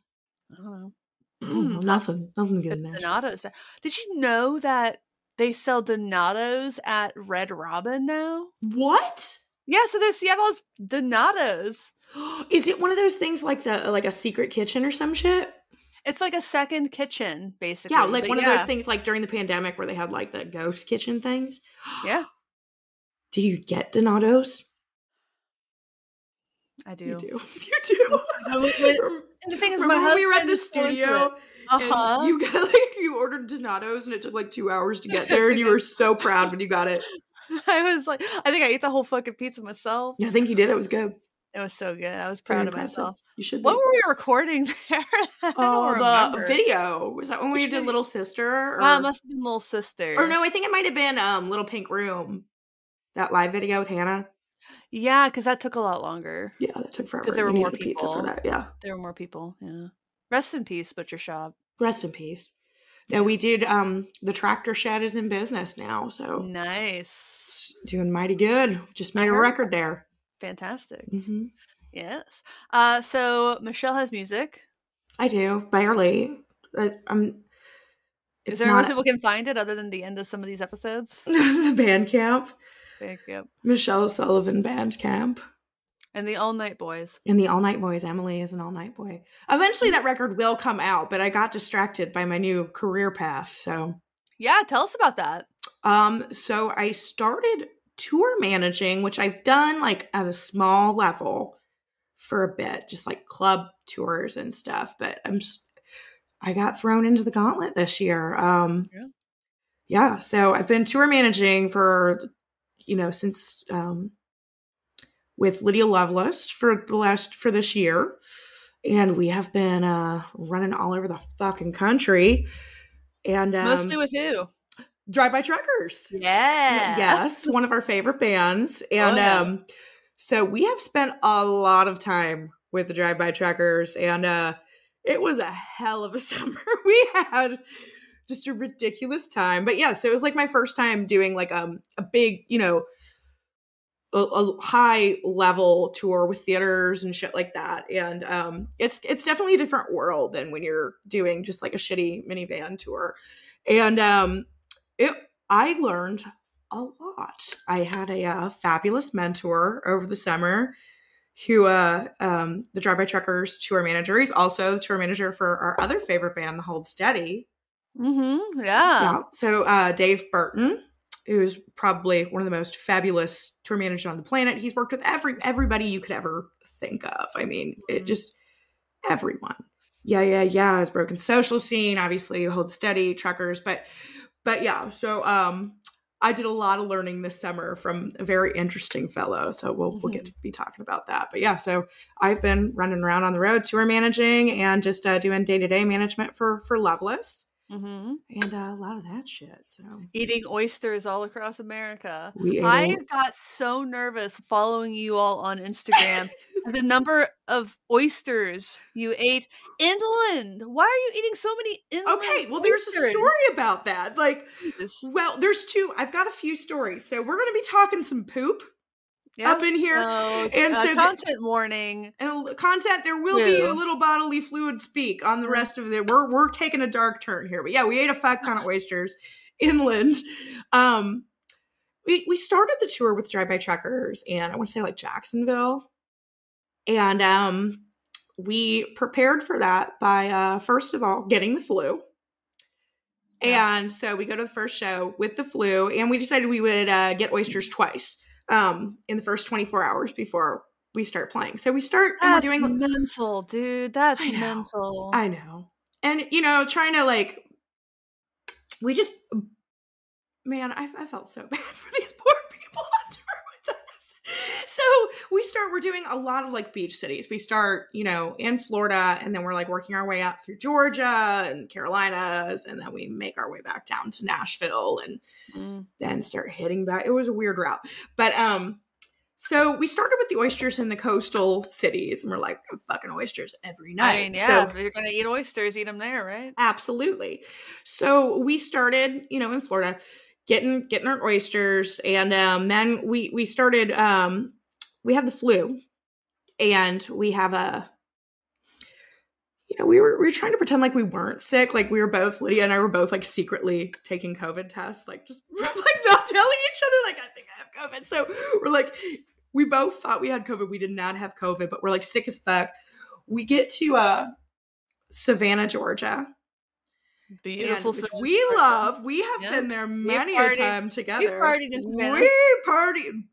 I don't know. I don't know. Nothing. Nothing good in It's there. Donatos. Did you know that they sell Donatos at Red Robin now? What? Yeah, so there's Seattle's Donatos. Is it one of those things like the like a secret kitchen or some shit? It's like a second kitchen, basically. Yeah, like but one of those things like during the pandemic where they had like the ghost kitchen things. Yeah, Do you get Donatos? I do. You do. You do. And the thing is, Remember my when we were at the is going through studio. Uh-huh. you got like you ordered Donatos and it took like two hours to get there and you were so proud when you got it. I was like, I think I ate the whole fucking pizza myself. Yeah, I think you did. It was good. It was so good. I was Very proud of impressive. myself. You should. What were we recording there? Oh, the remember. video was that when we did? Little Sister? Or, Uh, must have been Little Sister. or no, I think it might have been um Little Pink Room. That live video with Hannah. Yeah, because that took a lot longer. Yeah, that took forever. Because there were more people for that. Yeah. There were more people. Yeah. Rest in peace, Butcher Shop. Rest in peace. Yeah, we did. Um, the tractor shed is in business now, so Nice. it's doing mighty good. Just made a record there. Fantastic. hmm Yes. Uh, so Michelle has music. I do barely. I, I'm. Is It's there where not people can find it other than the end of some of these episodes? the Bandcamp. Thank you. Michelle Sullivan Bandcamp. And the All Night Boys. And the All Night Boys. Emily is an All Night Boy. Eventually that record will come out, but I got distracted by my new career path. So Yeah, tell us about that. Um, so I started tour managing, which I've done like at a small level for a bit, just like club tours and stuff. But I'm just, I got thrown into the gauntlet this year. Um, yeah. yeah. So I've been tour managing for, you know, since um, with Lydia Loveless for the last for this year, and we have been uh, running all over the fucking country. And um, mostly with who? Drive By Truckers. Yeah. Yes, one of our favorite bands. And oh, yeah. um so we have spent a lot of time with the Drive By Truckers and uh it was a hell of a summer. we had just a ridiculous time. But yeah, so it was like my first time doing like um a big, you know, a, a, high level tour with theaters and shit like that and um it's it's definitely a different world than when you're doing just like a shitty minivan tour and um it I learned a lot. I had a uh, fabulous mentor over the summer who uh um the drive by truckers tour manager. He's also the tour manager for our other favorite band the hold steady. Mm-hmm. Yeah. yeah. So uh dave burton who's probably one of the most fabulous tour managers on the planet. He's worked with every everybody you could ever think of. I mean mm-hmm. it just everyone. Yeah yeah yeah. His broken social scene obviously hold steady truckers. But but yeah, so um I did a lot of learning this summer from a very interesting fellow. So we'll mm-hmm. we'll get mm-hmm. to be talking about that. But yeah, so I've been running around on the road, tour managing, and just uh, doing day to day management for for Loveless. Mm-hmm. And uh, a lot of that shit. So eating oysters all across America. I got so nervous following you all on Instagram. the number of oysters you ate inland. Why are you eating so many inland? Okay, well, there's oysters? a story about that. Like, well, there's two. I've got a few stories. So we're going to be talking some poop yep. up in here. So, and uh, so content the, warning. And content, there will be a little bodily fluid speak on the rest of it. We're we're taking a dark turn here. But yeah, we ate a fuck ton of oysters inland. Um we, we started the tour with Drive By Truckers and I want to say like Jacksonville. And um we prepared for that by uh first of all getting the flu. And so we go to the first show with the flu, and we decided we would uh, get oysters twice um, in the first 24 hours before we start playing. So we start That's and we're doing mental, dude. That's I mental. I know. And you know, trying to like we just man, I, I felt so bad for these poor people on tour with us. So we start we're doing a lot of like beach cities. We start, you know, in Florida and then we're like working our way up through Georgia and Carolinas and then we make our way back down to Nashville and mm. then start hitting back. It was a weird route. But um so we started with the oysters in the coastal cities, and we're like fucking oysters every night. I mean, yeah, so, you're gonna eat oysters, eat them there, right? Absolutely. So we started, you know, in Florida, getting getting our oysters, and um, then we we started. Um, we have the flu, and we have a. You know, we were we were trying to pretend like we weren't sick. Like we were both Lydia and I were both like secretly taking COVID tests, like just like not telling each other, like I think I have COVID. So we're like, we both thought we had COVID. We did not have COVID, but we're like sick as fuck. We get to uh Savannah, Georgia. Beautiful. Which we love. We have yep. been there many a time together. We partied in Savannah. We partied.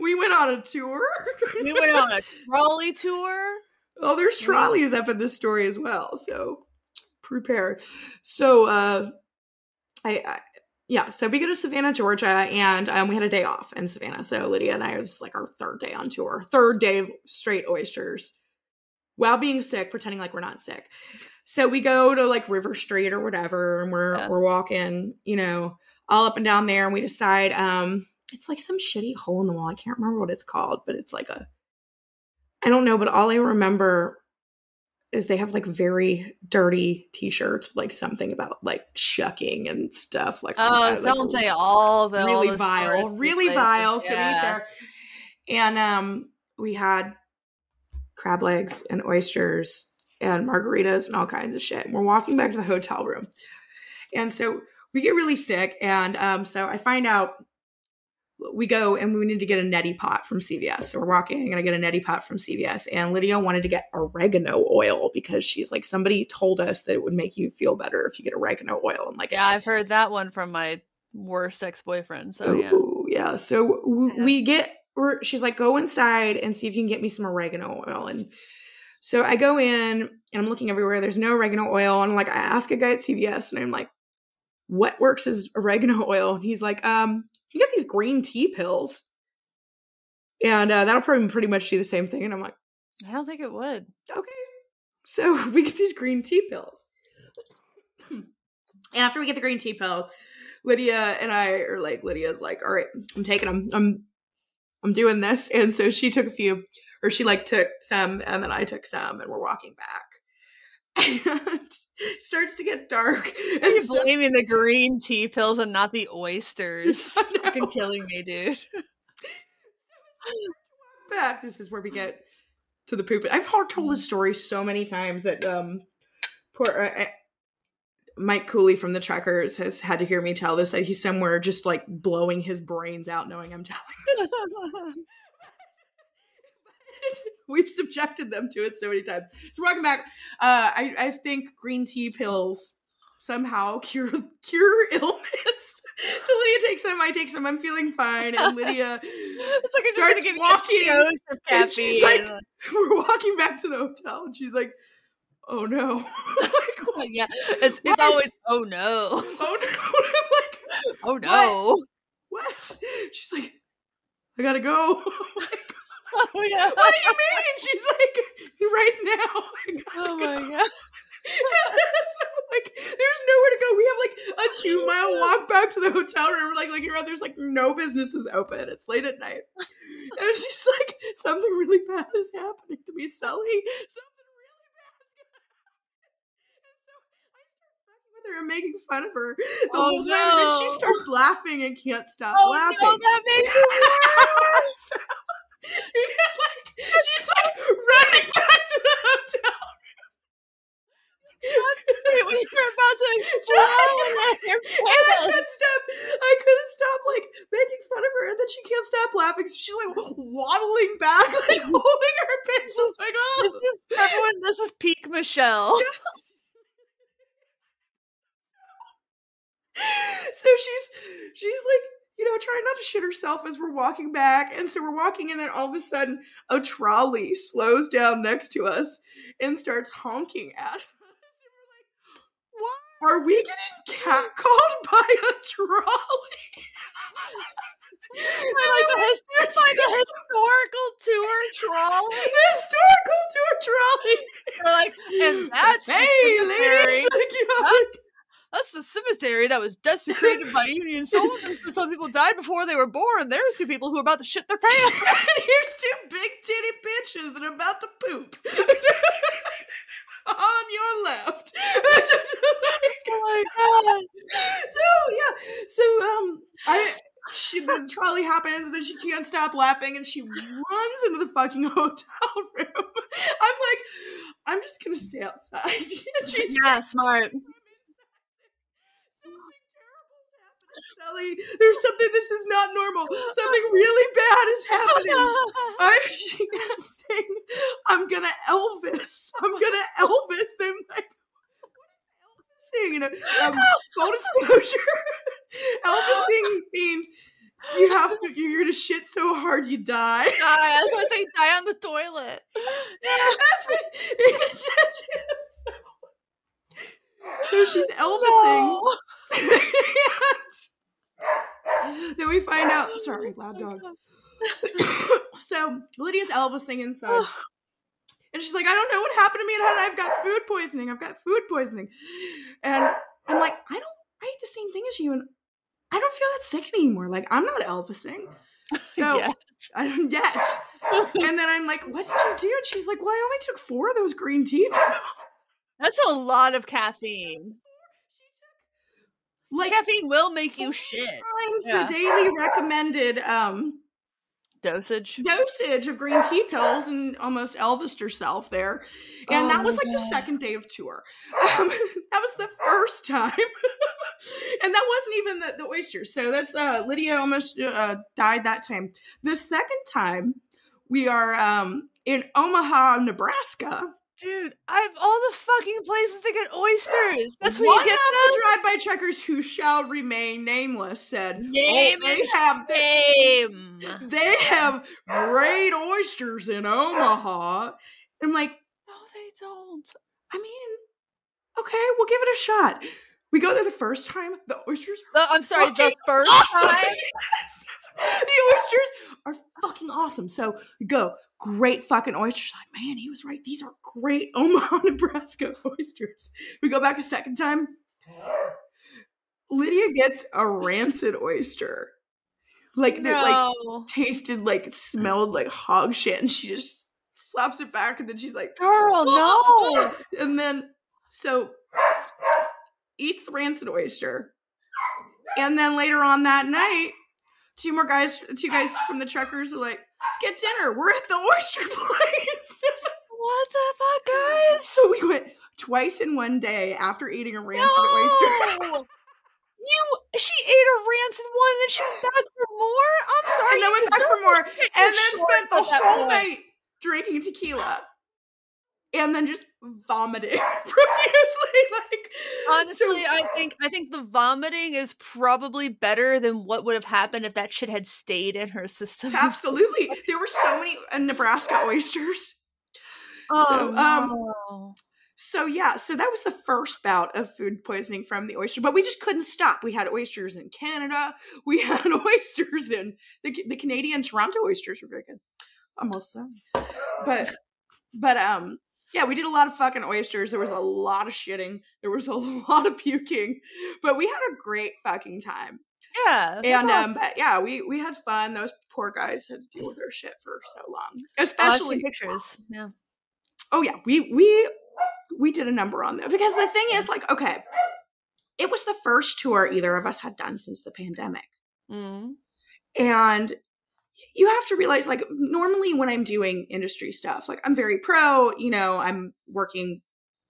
We went on a tour. we went on a trolley tour. Oh, there's trolleys up in this story as well. So prepare. So uh I, I yeah, so we go to Savannah, Georgia, and um, we had a day off in Savannah. So Lydia and I it was like our third day on tour, third day of straight oysters, while being sick, pretending like we're not sick. So we go to like River Street or whatever, and we're yeah. we're walking, you know, all up and down there, and we decide um it's like some shitty hole in the wall. I can't remember what it's called, but it's like a I don't know, but all I remember is they have like very dirty t-shirts with like something about like shucking and stuff like oh that. they'll like, say all the really all vile really vile so yeah. and um we had crab legs and oysters and margaritas and all kinds of shit and we're walking back to the hotel room and so we get really sick and um so i find out we go and we need to get a neti pot from CVS. So we're walking and I get a neti pot from CVS. And Lydia wanted to get oregano oil because she's like, somebody told us that it would make you feel better if you get oregano oil. And like, yeah, I've heard that one from my worst ex boyfriend. So yeah, Ooh, yeah. So w- Yeah. we get. She's like, go inside and see if you can get me some oregano oil. And so I go in and I'm looking everywhere. There's no oregano oil. And I'm like, I ask a guy at CVS and I'm like, what works is oregano oil? And he's like, um, you get these green tea pills. And uh, that'll probably pretty much do the same thing. And I'm like, I don't think it would. okay. So we get these green tea pills. and after we get the green tea pills, Lydia and I are like, Lydia's like, all right, I'm taking them. I'm I'm doing this. And so she took a few, or she like took some, and then I took some, and we're walking back. And it starts to get dark. And you so- blaming the green tea pills and not the oysters? Fucking killing me, dude. back. This is where we get to the poop. I've told this story so many times that um, poor uh, uh, Mike Cooley from the Truckers has had to hear me tell this. That he's somewhere just like blowing his brains out, knowing I'm telling. We've subjected them to it so many times. So we're walking back, uh, I, I think green tea pills somehow cure cure illness. So Lydia takes them, I take some, I'm feeling fine, and Lydia it's like Starts you walking, of and she's like- we're walking back to the hotel and she's like oh no. Like, yeah, it's What? it's always oh no, oh no. I'm like oh no, what? She's like i gotta go oh yeah, what do you mean? She's like right now. Oh go." my god. so, like there's nowhere to go. We have like a oh two mile walk back to the hotel room. We're like like here there's like no businesses open. It's late at night. And she's like something really bad is happening to me sully. Something really bad is gonna happen. And so i start fucking with her and making fun of her the Oh, whole time. And then she starts laughing and can't stop Oh laughing. no, that makes it worse. so, yeah, like, she's like running back to the hotel When you're about to explode and I couldn't stop. I couldn't stop like making fun of her, and then she can't stop laughing. So she's like waddling back, like holding her pencils. Like, oh! This oh, is everyone. This is peak Michelle. so she's she's like you know trying not to shit herself as we're walking back, and so we're walking, and then all of a sudden a trolley slows down next to us and starts honking at us. And we're like, "What? Are we getting catcalled by a trolley? By like the, his- by the historical tour trolley. historical tour trolley. We're like, and that's the hey, cemetery. ladies, like, you know, Huh? like, That's the cemetery that was desecrated by Union soldiers. But some people died before they were born. There's two people who are about to shit their pants. here's two big titty bitches that are about to poop on your left. Oh my god! so yeah, so um, I. She, the trolley happens and she can't stop laughing and she runs into the fucking hotel room. I'm like, I'm just gonna stay outside. Yeah, smart. Something terrible is happening, Sally. There's something. This is not normal. Something really bad is happening. I'm, I'm saying, I'm gonna Elvis. I'm gonna Elvis. And I'm like, what is Elvising? You know, um, full disclosure, Elvising means you have to. You're gonna shit so hard you die. Die. That's why they die on the toilet. That's what it is. So she's Elvising. No. Then we find out. Sorry, loud oh dogs. so Lydia's Elvising inside. And she's like, I don't know what happened to me, and I've got food poisoning. I've got food poisoning. And I'm like, I don't, I eat the same thing as you, and I don't feel that sick anymore. Like, I'm not Elvising. So. I don't yet. And then I'm like, what did you do? And she's like, well, I only took four of those green tea. That's a lot of caffeine. Like Caffeine will make you shit. times Yeah. the daily recommended um Dosage. dosage of green tea pills and almost Elvised herself there. And Oh that was like the second day of tour. Um, that was the first time and that wasn't even the, the oysters. So that's uh, Lydia almost uh, died that time. The second time, we are um, in Omaha, Nebraska. Dude, I have all the fucking places to get oysters. That's One you get of the them. drive-by truckers who shall remain nameless said, oh, Name "Oh, they and have Name. they have great oysters in Omaha." I'm like, No, they don't. I mean, okay, we'll give it a shot. We go there the first time. The oysters The- I'm sorry, the first awesome. time. the oysters are fucking awesome. So we go, great fucking oysters. Like, man, he was right. These are great Omaha, Nebraska oysters. We go back a second time. Lydia gets a rancid oyster. Like that like tasted like smelled like hog shit and she just slaps it back and then she's like Girl, oh! no. and then so eats the rancid oyster and then later on that night two more guys two guys from the truckers are like let's get dinner we're at the oyster place What the fuck, guys? so we went twice in one day after eating a rancid oyster You, she ate a rancid one, and then she went back for more. I'm sorry. and then went back for more and then spent the whole night drinking tequila and then just vomiting profusely like Honestly, so- I think I think the vomiting is probably better than what would have happened if that shit had stayed in her system. absolutely there were so many uh, nebraska oysters Oh, So, um, no. So yeah, so that was the first bout of food poisoning from the oyster, but we just couldn't stop. We had oysters in Canada. We had oysters in the the Canadian Toronto oysters were very good. Almost so, but but um yeah, we did a lot of fucking oysters. There was a lot of shitting. There was a lot of puking, but we had a great fucking time. yeah, And um, but yeah, we we had fun. Those poor guys had to deal with their shit for so long, Oh, especially pictures. Yeah. oh yeah we we we did a number on them because the thing is like okay it was the first tour either of us had done since the pandemic Mm. and you have to realize like normally when i'm doing industry stuff like i'm very pro you know i'm working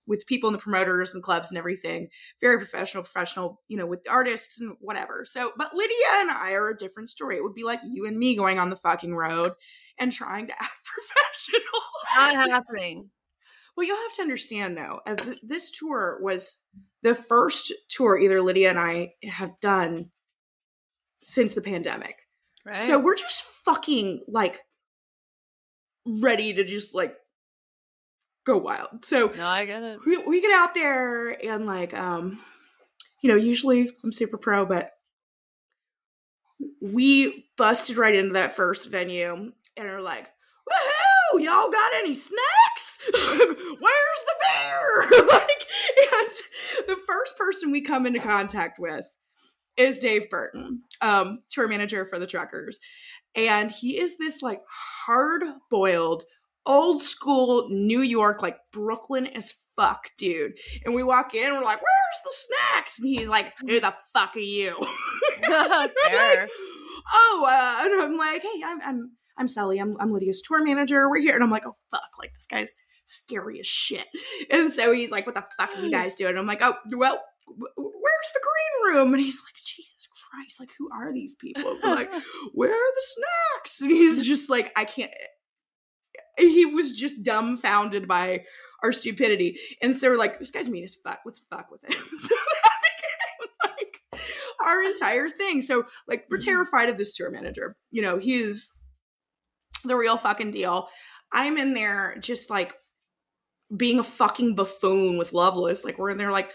with people in the promoters and clubs and everything very professional professional you know with the artists and whatever so but lydia and i are a different story it would be like you and me going on the fucking road and trying to act professional Not happening. Well, you'll have to understand though, uh, this tour was the first tour either Lydia and I have done since the pandemic. Right. So we're just fucking like ready to just like go wild. So no, I get it. we, we get out there and like um you know, usually I'm super pro, but we busted right into that first venue and are like, woohoo, y'all got any snacks? Where's the beer? like, and the first person we come into contact with is Dave Burton, um, tour manager for the truckers. And he is this like hard boiled, old school New York, like Brooklyn as fuck dude. And we walk in, we're like, where's the snacks? And he's like, who the fuck are you? Like, oh, uh, and I'm like, hey, I'm I'm I'm Sally. I'm I'm Lydia's tour manager. We're here, and I'm like, oh fuck, like this guy's scary as shit. And so he's like, what the fuck are you guys doing? And I'm like, oh, well, where's the green room? And he's like, Jesus Christ, like who are these people? We're like, where are the snacks? And he's just like, I can't. Eh, he was just dumbfounded by our stupidity, and so we're like, this guy's mean as fuck. Let's fuck with him. So that became like our entire thing. So like we're mm-hmm. terrified of this tour manager. You know, he's the real fucking deal. I'm in there just like being a fucking buffoon with Loveless. Like we're in there like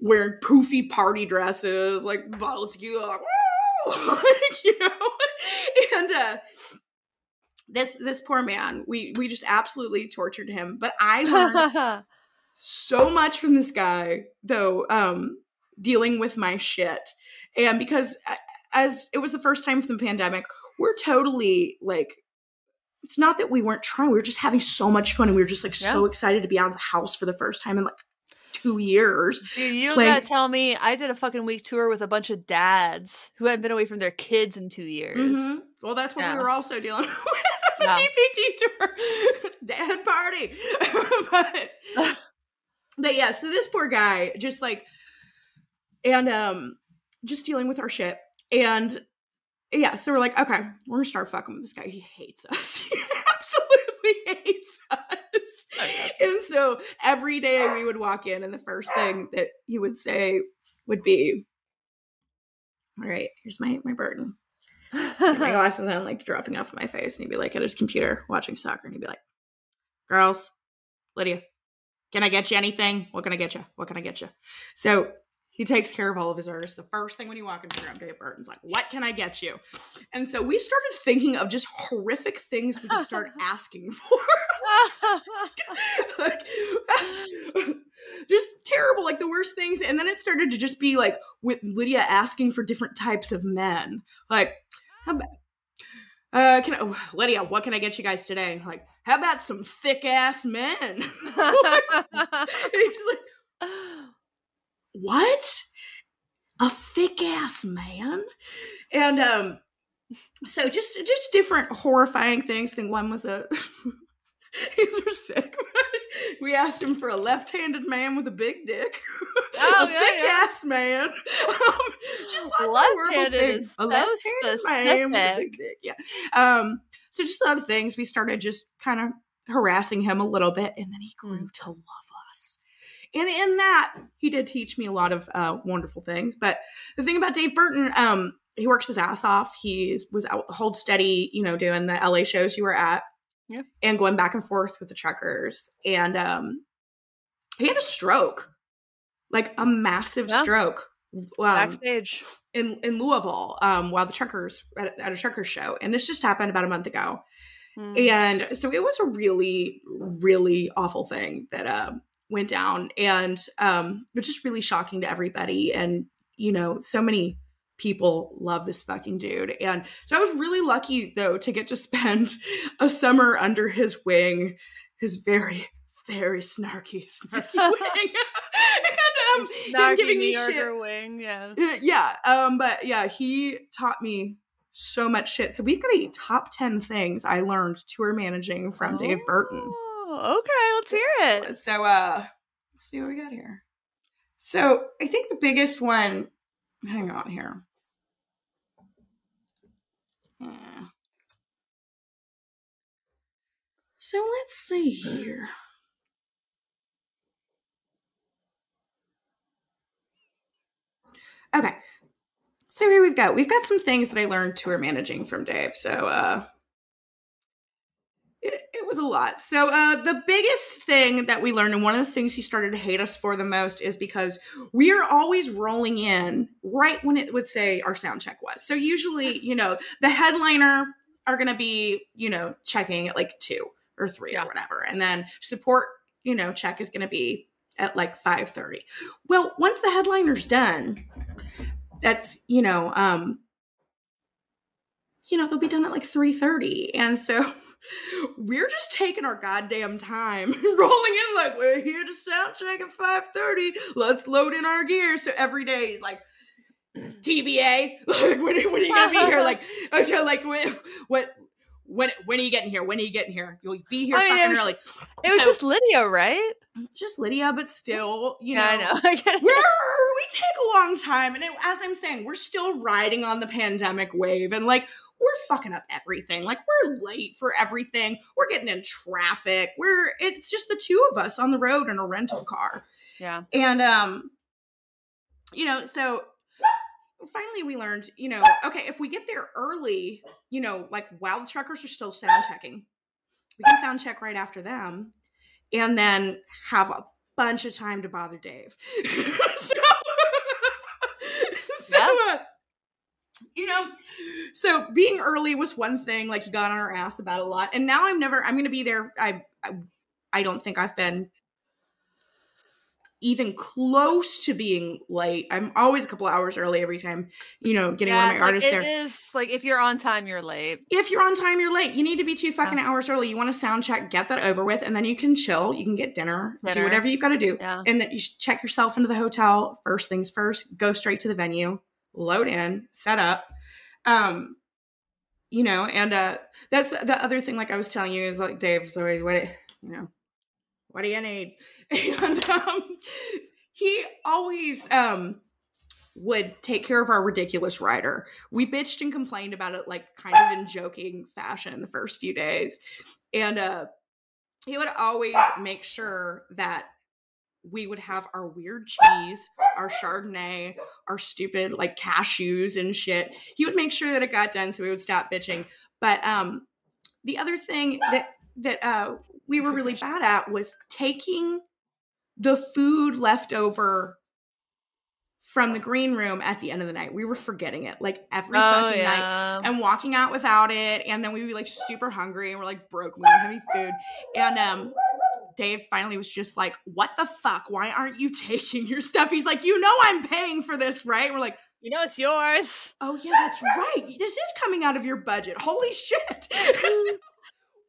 wearing poofy party dresses, like bottle of tequila, like, like you know. And uh this this poor man, we we just absolutely tortured him. But I learned so much from this guy though um dealing with my shit and because as it was the first time from the pandemic we're totally like it's not that we weren't trying we were just having so much fun and we were just like so excited to be out of the house for the first time and like two years Dude, you playing- gotta tell me, I did a fucking week tour with a bunch of dads who hadn't been away from their kids in two years. Mhm. well that's what Yeah. we were also dealing with the Yeah. Tour dad party but but yeah so this poor guy just like and um, just dealing with our shit. And yeah, so we're like, okay, we're gonna start fucking with this guy. He hates us. he absolutely hates us. And so every day we would walk in, and the first thing that he would say would be, "All right, here's my my burden." my glasses on, like dropping off my face, and he'd be like at his computer watching soccer, and he'd be like, "Girls, Lydia, can I get you anything? What can I get you? What can I get you?" So he takes care of all of his artists. The first thing when you walk into the room, Dave Burton's like, "What can I get you?" And so we started thinking of just horrific things we could start asking for, like, just terrible, like the worst things. And then it started to just be like with Lydia asking for different types of men, like, "How about, uh, can I, oh, Lydia? What can I get you guys today?" Like, "How about some thick ass men?" he's like what? A thick ass man? And um so just just different horrifying things. I think one was a these were sick. we asked him for a left-handed man with a big dick, oh, a yeah, thick yeah. ass man. Um, just left-handed a left-handed man with a big dick. Yeah. Um. So just a lot of things. We started just kind of harassing him a little bit, and then he grew mm. to love and in that he did teach me a lot of uh, wonderful things. But the thing about dave burton um, he works his ass off. He was out hold steady you know doing the la shows you were at. Yeah. and going back and forth with the truckers. And um, he had a stroke. Like a massive yeah. stroke. Um, backstage. in in louisville um, while the truckers at, at a trucker show. And this just happened about a month ago. Mm. and so it was a really really awful thing that um went down and um it was just really shocking to everybody and you know so many people love this fucking dude and so i was really lucky though to get to spend a summer under his wing his very very snarky snarky wing and um snarky giving New me Yorker shit. wing yeah uh, yeah um but yeah he taught me so much shit so we've got a top 10 things i learned tour managing from oh. dave burton okay, let's hear it. So uh let's see what we got here. So I think the biggest one hang on here. Uh, so let's see here. Okay. So here we've got we've got some things that I learned tour managing from Dave. So uh it, it was a lot. So uh, the biggest thing that we learned, and one of the things he started to hate us for the most, is because we are always rolling in right when it would say our sound check was. So usually, you know, the headliner are going to be, you know, checking at like two or three yeah. or whatever, and then support, you know, check is going to be at like five thirty. Well, once the headliner's done, that's you know, um, you know, they'll be done at like three thirty, and so we're just taking our goddamn time rolling in like we're here to sound check at 5.30 let's load in our gear so every day he's like tba like when, when are you gonna be here like like when, what when when are you getting here? When are you getting here? You'll be here I mean, fucking it was, early. It was so, just Lydia, right? Just Lydia, but still, you yeah, know, I know. we're we take a long time, and it, as I'm saying, we're still riding on the pandemic wave, and like we're fucking up everything. Like we're late for everything. We're getting in traffic. We're it's just the two of us on the road in a rental car. Yeah. And um you know, so finally we learned, you know, okay, if we get there early, you know, like while the truckers are still sound checking, we can sound check right after them and then have a bunch of time to bother Dave. so, so uh, you know so being early was one thing like he got on our ass about a lot and now i'm never i'm gonna be there i i, I don't think i've been even close to being late i'm always a couple hours early every time you know getting yeah, one of my artists like, it there is like if you're on time you're late if you're on time you're late you need to be two fucking yeah. hours early you want to sound check get that over with and then you can chill you can get dinner, dinner. do whatever you've got to do yeah. and then you check yourself into the hotel first things first go straight to the venue load in set up um, you know, and uh that's the other thing, like I was telling you, is like Dave's always what you know, what do you need? And um he always um would take care of our ridiculous rider. We bitched and complained about it like kind of in joking fashion the first few days. And uh he would always make sure that we would have our weird cheese, our Chardonnay, our stupid like cashews and shit. He would make sure that it got done so we would stop bitching. But um the other thing that that uh we were really bad at was taking the food left over from the green room at the end of the night. We were forgetting it like every oh, fucking yeah. night and walking out without it. And then we'd be like super hungry and we're like broke. We don't have any food. And um Dave finally was just like, What the fuck? Why aren't you taking your stuff? He's like, You know, I'm paying for this, right? We're like, You know, it's yours. Oh, yeah, that's right. This is coming out of your budget. Holy shit.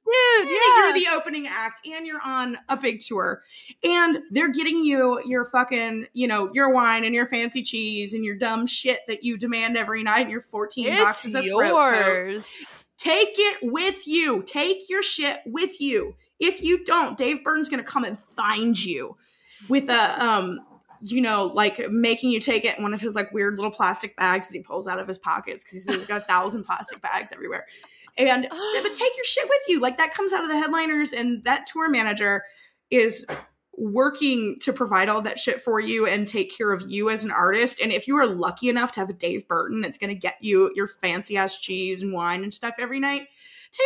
Dude, yeah. You're the opening act and you're on a big tour. And they're getting you your fucking, you know, your wine and your fancy cheese and your dumb shit that you demand every night and your 14 it's boxes of yours. Take it with you. Take your shit with you. If you don't, Dave Burton's gonna come and find you with a um you know, like making you take it in one of his like weird little plastic bags that he pulls out of his pockets because he's got a thousand plastic bags everywhere. And but take your shit with you. Like that comes out of the headliners, and that tour manager is working to provide all that shit for you and take care of you as an artist. And if you are lucky enough to have a Dave Burton that's going to get you your fancy ass cheese and wine and stuff every night,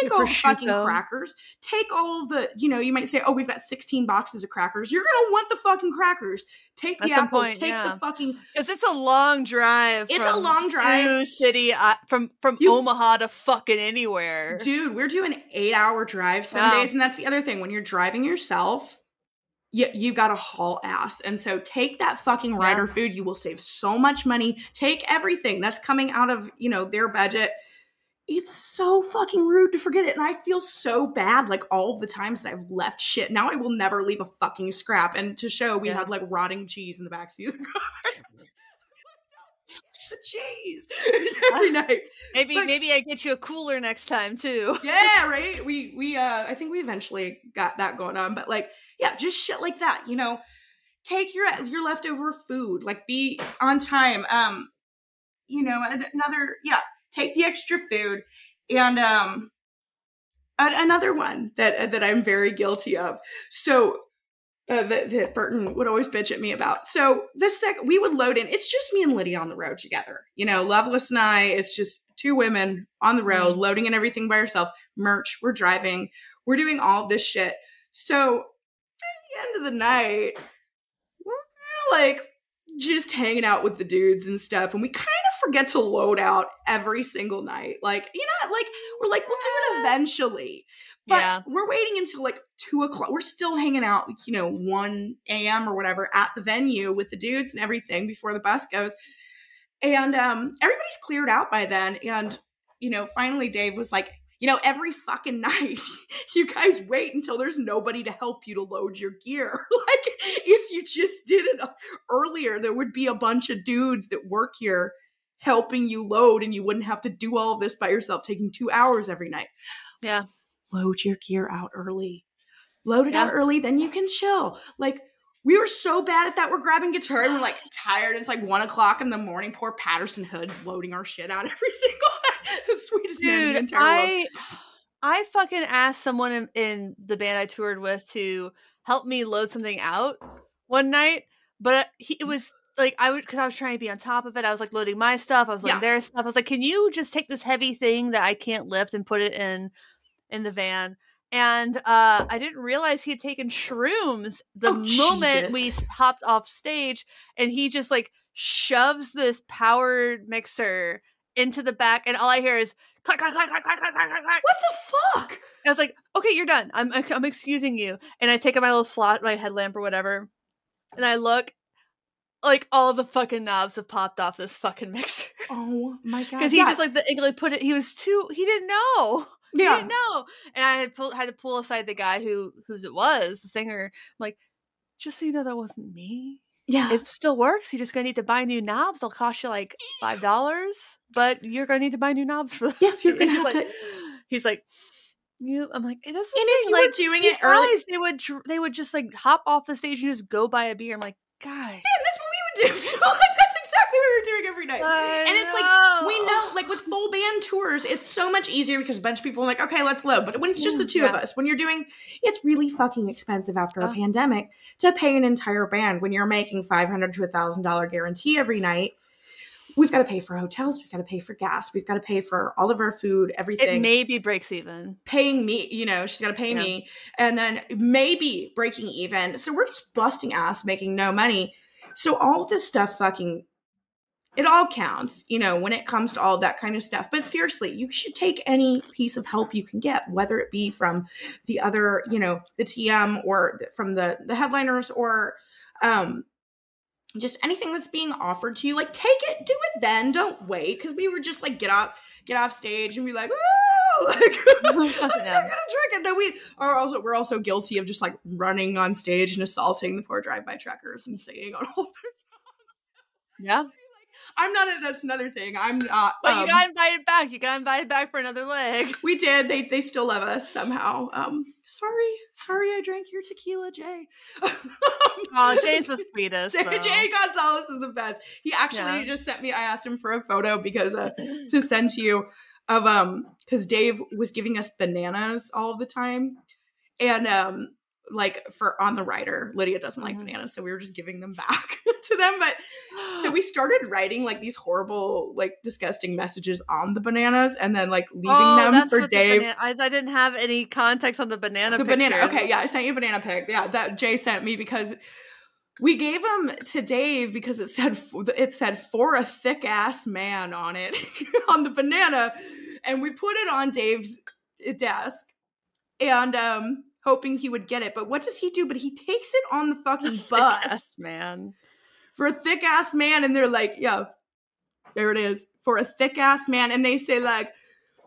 Take all the fucking crackers. Take all the, you know, you might say, oh, we've got 16 boxes of crackers. You're going to want the fucking crackers. Take the At apples. Point, take yeah. the fucking. Because it's a long drive. It's a long drive. To City, uh, from from you, Omaha to fucking anywhere. Dude, we're doing eight hour drive some wow. days. And that's the other thing. When you're driving yourself, you, you got to haul ass. And so take that fucking rider yeah. food. You will save so much money. Take everything that's coming out of, you know, their budget it's so fucking rude to forget it. And I feel so bad like all the times that I've left shit. Now I will never leave a fucking scrap. And to show we yeah. had like rotting cheese in the backseat of the car. the cheese every night. Maybe but, maybe I get you a cooler next time too. yeah, right. We we uh I think we eventually got that going on. But like, yeah, just shit like that, you know. Take your your leftover food, like be on time. Um, you know, another yeah take the extra food and um another one that uh, that I'm very guilty of. So uh, that, that, Burton would always bitch at me about. So the second we would load in, it's just me and Lydia on the road together. You know, Loveless and I, it's just two women on the road, mm-hmm. loading in everything by ourselves. Merch, we're driving, we're doing all this shit. So at the end of the night, we're like just hanging out with the dudes and stuff, and we kind of forget to load out every single night. Like, you know, like we're like, we'll do it eventually. But yeah. we're waiting until like two o'clock. We're still hanging out, like, you know, 1 a.m. or whatever at the venue with the dudes and everything before the bus goes. And um everybody's cleared out by then. And, you know, finally Dave was like, you know, every fucking night, you guys wait until there's nobody to help you to load your gear. like, if you just did it earlier, there would be a bunch of dudes that work here helping you load and you wouldn't have to do all of this by yourself, taking two hours every night. Yeah. Load your gear out early. Load it yeah. out early, then you can chill. Like, we were so bad at that. We're grabbing guitar and we're like tired. It's like one o'clock in the morning. Poor Patterson Hood's loading our shit out every single night. the sweetest Dude, man in the I, world. I fucking asked someone in, in the band I toured with to help me load something out one night, but uh, he, it was like I would because I was trying to be on top of it. I was like loading my stuff. I was loading yeah. their stuff. I was like, can you just take this heavy thing that I can't lift and put it in in the van? And uh, I didn't realize he had taken shrooms the oh, moment Jesus. we hopped off stage, and he just like shoves this powered mixer into the back, and all I hear is clack clack clack clack clack clack clack clack. What the fuck? I was like, okay, you're done. I'm I'm excusing you, and I take out my little flat, my headlamp or whatever, and I look, like all the fucking knobs have popped off this fucking mixer. Oh my god! Because he yeah. just like the English put it. He was too. He didn't know. He yeah. didn't know. And I had pull, had to pull aside the guy who whose it was, the singer. I'm like, just so you know, that wasn't me. Yeah, it still works. You're just gonna need to buy new knobs. They'll cost you like five dollars, but you're gonna need to buy new knobs for. This. Yes, you're gonna have like, to. He's like, you. I'm like, it doesn't. And if you like, were doing it early, guys, they would they would just like hop off the stage and just go buy a beer. I'm like, guys, that's what we would do. Oh like, that's exactly what we were doing every night. I and it's know. like we know, like with full band tours, it's so much easier because a bunch of people are like, okay, let's load. But when it's just the two yeah. of us, when you're doing, it's really fucking expensive after a oh. pandemic to pay an entire band when you're making five hundred to a thousand dollar guarantee every night we've got to pay for hotels, we've got to pay for gas, we've got to pay for all of our food, everything. It maybe breaks even. Paying me, you know, she's got to pay yeah. me, and then maybe breaking even. So we're just busting ass, making no money. So all this stuff, fucking, it all counts, you know, when it comes to all that kind of stuff. But seriously, you should take any piece of help you can get, whether it be from the other, you know, the TM or from the the headliners or um just anything that's being offered to you, like take it, do it then. Don't wait. Cause we were just like get off, get off stage and be like, Woo! like let's go get a drink. And then we are also we're also guilty of just like running on stage and assaulting the poor drive-by truckers and singing on all their songs. Yeah. I'm not. A, that's another thing. I'm not. But um, you got invited back. You got invited back for another leg. We did. They they still love us somehow. Um, sorry, sorry, I drank your tequila, Jay. oh, Jay's the sweetest. Jay, Jay Gonzalez is the best. He actually yeah. just sent me. I asked him for a photo because uh, to send to you of um because Dave was giving us bananas all the time, and um like for on the writer lydia doesn't like mm-hmm. bananas so we were just giving them back to them but so we started writing like these horrible like disgusting messages on the bananas and then like leaving oh, them for dave the I, I, didn't have any context on the banana the picture. banana okay yeah i sent you a banana pic yeah that jay sent me because we gave them to dave because it said it said for a thick ass man on it on the banana and we put it on dave's desk and um hoping he would get it. But what does he do? But he takes it on the fucking bus, man, for a thick ass man, and they're like, "Yeah, there it is for a thick ass man," and they say like.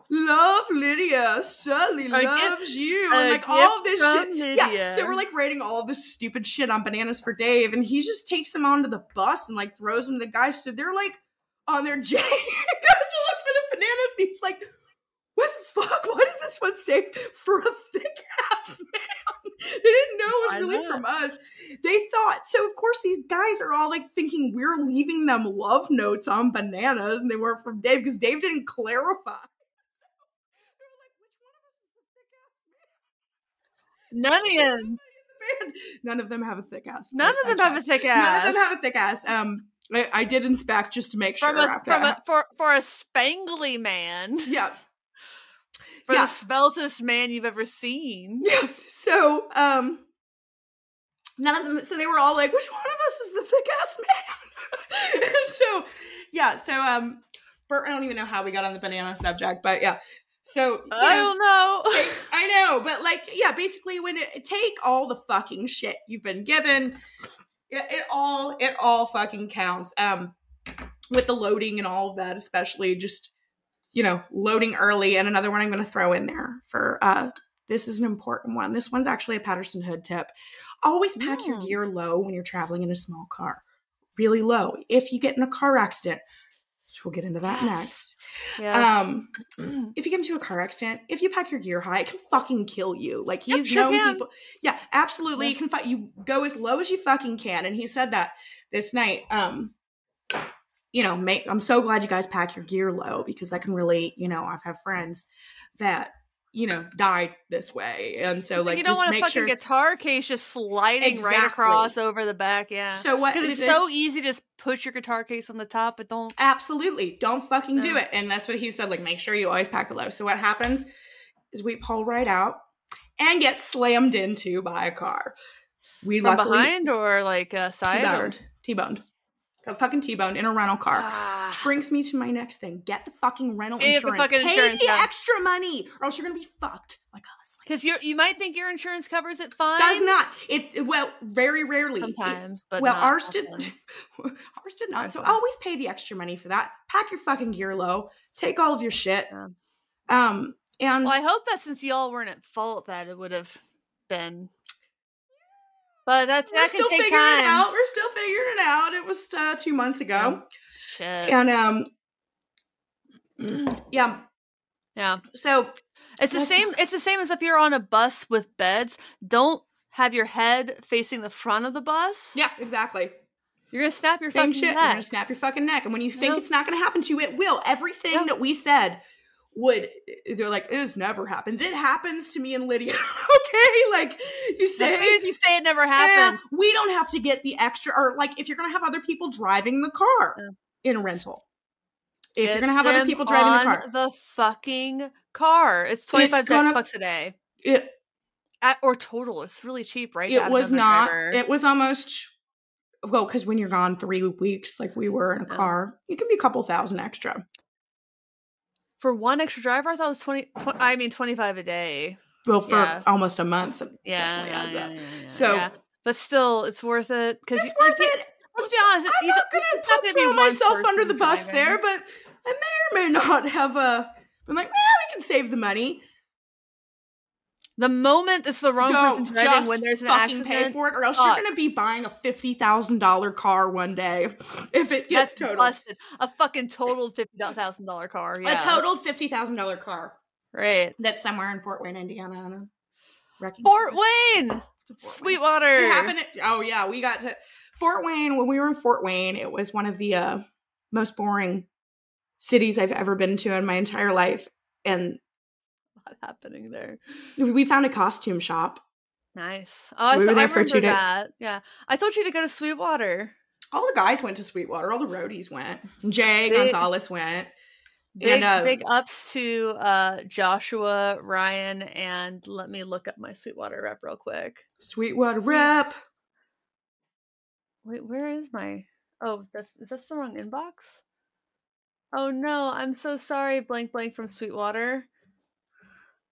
Love Lydia, Sully loves you, and like all of this shit. Lydia. Yeah, so we're like writing all this stupid shit on bananas for Dave, and he just takes them onto the bus and like throws them to the guys. So they're like on their J goes to look for the bananas. he's like, fuck? What is this one saved for a thick ass man? They didn't know it was really from us. They thought so. Of course, these guys are all like thinking we're leaving them love notes on bananas, and they weren't from Dave because Dave didn't clarify. None of them. None of them have a thick ass. None of them have a thick ass. None of them have a thick ass. Um, I, I did inspect just to make sure. From a, from a, for for a spangly man. Yeah, for yeah. the sveltest man you've ever seen. Yeah. So, um, none of them. So they were all like, "Which one of us is the thick ass man?" and so, yeah. So, um, Bert, I don't even know how we got on the banana subject, but yeah. So I know, don't know. Take, I know, but like, yeah, basically, when it take all the fucking shit you've been given, it, it all it all fucking counts. Um, with the loading and all of that, especially just you know, loading early. And another one I'm going to throw in there for uh, this is an important one. This one's actually a Patterson Hood tip. Always pack mm. your gear low when you're traveling in a small car, really low. If you get in a car accident, which we'll get into that next. Um, if you get into a car accident, if you pack your gear high, it can fucking kill you. Like he's yep, known sure people. Yeah, absolutely. Yeah. You can fight. You go as low as you fucking can, and he said that this night. Um, you know, make I'm so glad you guys pack your gear low because that can really, you know, I've had friends that you know died this way, and so like you don't want a fucking sure... guitar case just sliding exactly. right across over the back, yeah. So what? Because it's so easy to just push your guitar case on the top, but don't absolutely don't fucking no. do it. And that's what he said. Like, make sure you always pack it low. So what happens is we pull right out and get slammed into by a car. We From luckily, behind or like a side T-boned. Or? T-boned got fucking T-boned in a rental car. Ah. Which brings me to my next thing. Get the fucking rental Get insurance. The fucking Pay insurance the extra money or else you're gonna be fucked like us. Because you you might think your insurance covers it fine. Does not. It well, very rarely. Sometimes, it, but well, ours did ours did not. So always pay the extra money for that. Pack your fucking gear low. Take all of your shit. Yeah. Um and Well, I hope that since y'all weren't at fault that it would have been but that's we're that still figuring time. it out. We're still figuring it out. It was uh, two months ago. Shit. And um, yeah, yeah. So it's the same. It's the same as if you're on a bus with beds. Don't have your head facing the front of the bus. Yeah, exactly. You're gonna snap your Same fucking shit. neck. You're gonna snap your fucking neck. And when you think it's not gonna happen to you, it will. Everything that we said would eh, they're like this never happens. It happens to me and lydia. Okay? Like you say as soon as you say it never happened. yeah, we don't have to get the extra or like if you're gonna have other people driving the car yeah. in a rental if get you're gonna have other people driving the car the fucking car. It's 25 gonna, bucks a day. It At, or total. It's really cheap right it was not. driver. it was almost well because when you're gone three weeks like we were in a car it can be a couple thousand extra for one extra driver, I thought it was 20, 20 I mean 25 a day. Well, for yeah. almost a month. Yeah, yeah, yeah, yeah, So, but still, it's worth it because it's worth it. Let's be honest. I'm not going to throw myself under the bus driving. there, but I may or may not have a. I'm like, yeah, we can save the money. The moment it's the wrong Don't person driving when there's an accident, pay for it, or else you're gonna be buying a fifty thousand dollar car one day if it gets totaled. Busted. A fucking totaled fifty thousand dollar car. Yeah. A totaled fifty thousand dollar car. Right. That's somewhere in Fort Wayne, Indiana. Fort Wayne, Fort Sweetwater. Wayne. Happened. At, oh yeah, we got to Fort Wayne when we were in Fort Wayne. It was one of the uh, most boring cities I've ever been to in my entire life, and lot happening there. We found a costume shop. Nice. Oh, we so I remember that. Yeah, I told you to go to Sweetwater. All the guys went to Sweetwater. All the roadies went. Jay big, Gonzalez went. Big, and, uh, big ups to uh, Joshua, Ryan, and let me look up my Sweetwater rep real quick. Sweetwater Sweet. rep. Wait, where is my? Oh, that's is that the wrong inbox? Oh no, I'm so sorry. Blank blank from Sweetwater.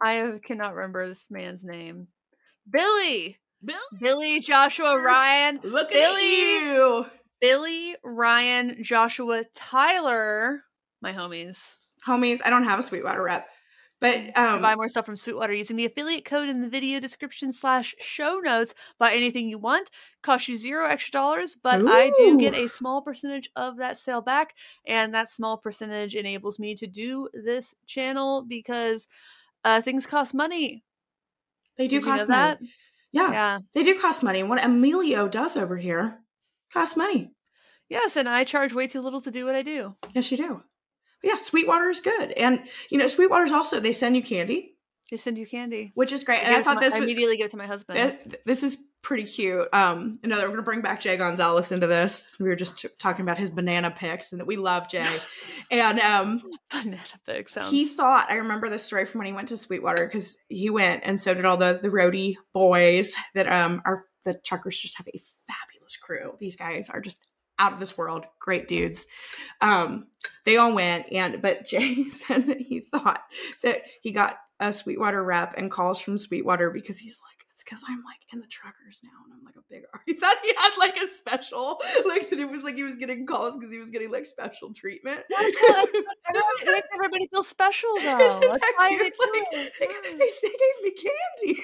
I cannot remember this man's name. Billy. Bill? Billy Joshua Ryan. Look Billy, at you. Billy Ryan Joshua Tyler. My homies. Homies. I don't have a Sweetwater rep. But um, buy more stuff from Sweetwater using the affiliate code in the video description slash show notes. Buy anything you want. Cost you zero extra dollars, but Ooh. I do get a small percentage of that sale back, and that small percentage enables me to do this channel because uh, things cost money. They do Did cost money. That? Yeah, yeah, they do cost money. What Emilio does over here costs money. Yes, and I charge way too little to do what I do. Yes, you do. But yeah, Sweetwater is good, and you know Sweetwater's also they send you candy. They send you candy, which is great. And I thought my, this I immediately give it to my husband. This is pretty cute. Um, another we're gonna bring back Jay Gonzalez into this. We were just t- talking about his banana picks and that we love Jay. and um, banana picks. Sounds... He thought I remember this story from when he went to Sweetwater because he went and so did all the the roadie boys that um are the truckers just have a fabulous crew. These guys are just out of this world, great dudes. Um, they all went and but Jay said that he thought that he got a Sweetwater rep and calls from Sweetwater because he's like it's because I'm like in the truckers now and I'm like a big R. He thought he had like a special, like it was like he was getting calls because he was getting like special treatment. That's it makes everybody feel special though. That's why they, like, they, mm. they, gave me candy.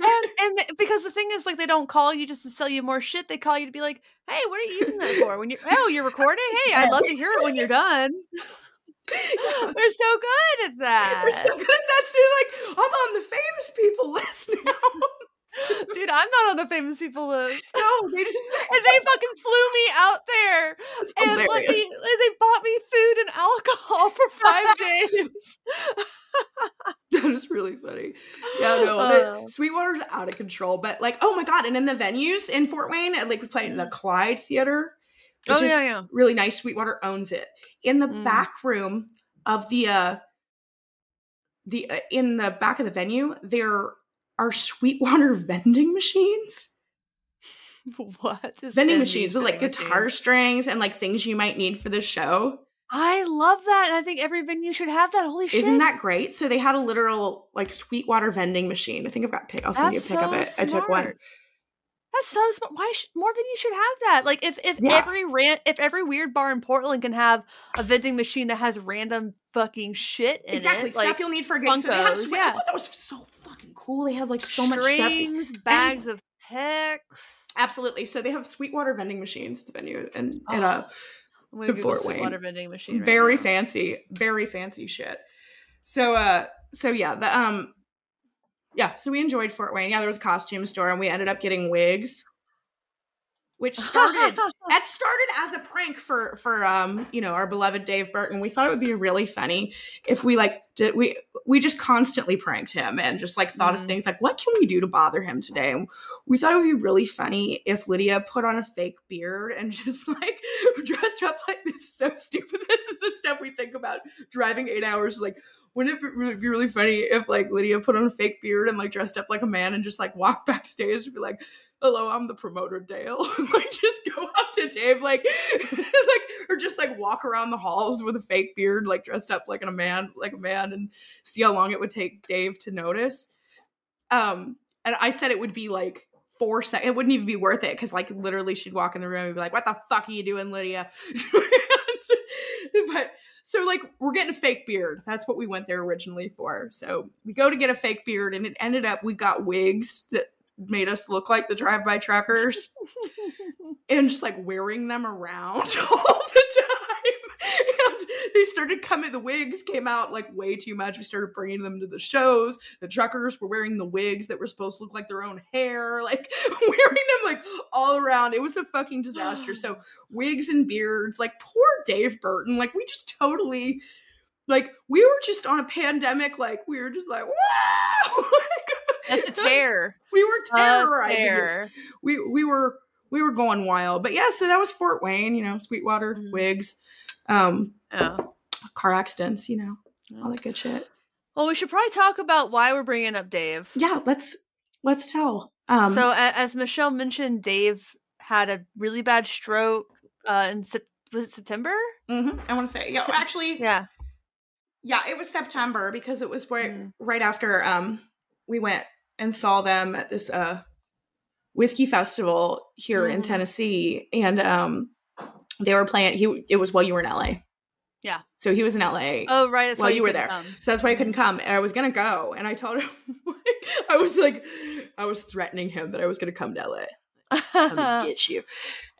and and because the thing is like they don't call you just to sell you more shit. They call you to be like, hey, what are you using that for? When you oh you're recording? Hey, I'd love to hear it when you're done. We're so good at that. We're so good at that too. Like, I'm on the famous people list now. Dude, I'm not on the famous people list. No, they just and they fucking flew me out there That's and let me, they bought me food and alcohol for five days. that is really funny. Yeah, no, uh, Sweetwater's out of control. But like, oh my god! And in the venues in Fort Wayne, like we played in the Clyde Theater oh yeah, yeah. Really nice. Sweetwater owns it. In the mm. back room of the uh the uh, in the back of the venue, there are Sweetwater vending machines. What vending machines with like guitar strings and like things you might need for the show. I love that, and I think every venue should have that. Holy shit! Isn't that great? So they had a literal like Sweetwater vending machine. I think I've got pick. I'll send That's you a pic so of it. Smart. I took one. That's so smart. Why should more venues should have that? Like if if yeah. every rant if every weird bar in Portland can have a vending machine that has random fucking shit in exactly. it, like stuff you'll need for a. So yeah. I thought that was so fucking cool. They have like so Strings, much stuff. bags and, of picks. Absolutely. So they have Sweetwater vending machines at the venue and oh, and uh the Fort Wayne vending machine. Right very now. fancy, very fancy shit. So uh so yeah, the um yeah, so we enjoyed Fort Wayne. Yeah, there was a costume store and we ended up getting wigs. which started that started as a prank for for um you know our beloved Dave Burton. We thought it would be really funny if we like did we we just constantly pranked him and just like thought mm. of things like what can we do to bother him today? And we thought it would be really funny if Lydia put on a fake beard and just like dressed up like this. So stupid. This is the stuff we think about driving eight hours like wouldn't it be really funny if like Lydia put on a fake beard and like dressed up like a man and just like walked backstage and be like, hello, I'm the promoter, Dale. like just go up to Dave, like, like, or just like walk around the halls with a fake beard, like dressed up like a man, like a man, and see how long it would take Dave to notice. Um, and I said it would be like four seconds. It wouldn't even be worth it because like literally she'd walk in the room and be like, "What the fuck are you doing, Lydia?" but so like we're getting a fake beard. That's what we went there originally for. So we go to get a fake beard, and it ended up we got wigs that made us look like the drive-by truckers and just like wearing them around all the time they started coming the wigs came out like way too much we started bringing them to the shows the truckers were wearing the wigs that were supposed to look like their own hair like wearing them like all around it was a fucking disaster so wigs and beards like poor dave burton like we just totally like we were just on a pandemic like we were just like wow That's a tear. we were terrorizing. We we were we were going wild. But yeah, so that was Fort Wayne, you know, Sweetwater, mm-hmm. wigs, um, oh. car accidents, you know, all that good shit. Well, we should probably talk about why we're bringing up Dave. Yeah, let's let's tell. Um, so as Michelle mentioned, Dave had a really bad stroke uh, in was it September? Mm-hmm. I want to say yeah. Actually, yeah, yeah. It was September because it was right mm. right after um we went and saw them at this uh whiskey festival here mm-hmm. in Tennessee and um they were playing he it was while you were in LA. Yeah. So he was in LA. Oh right, that's while you, you were there. Come. So that's why I couldn't come. And I was gonna go and I told him I was like I was threatening him that I was gonna come to LA. Come get you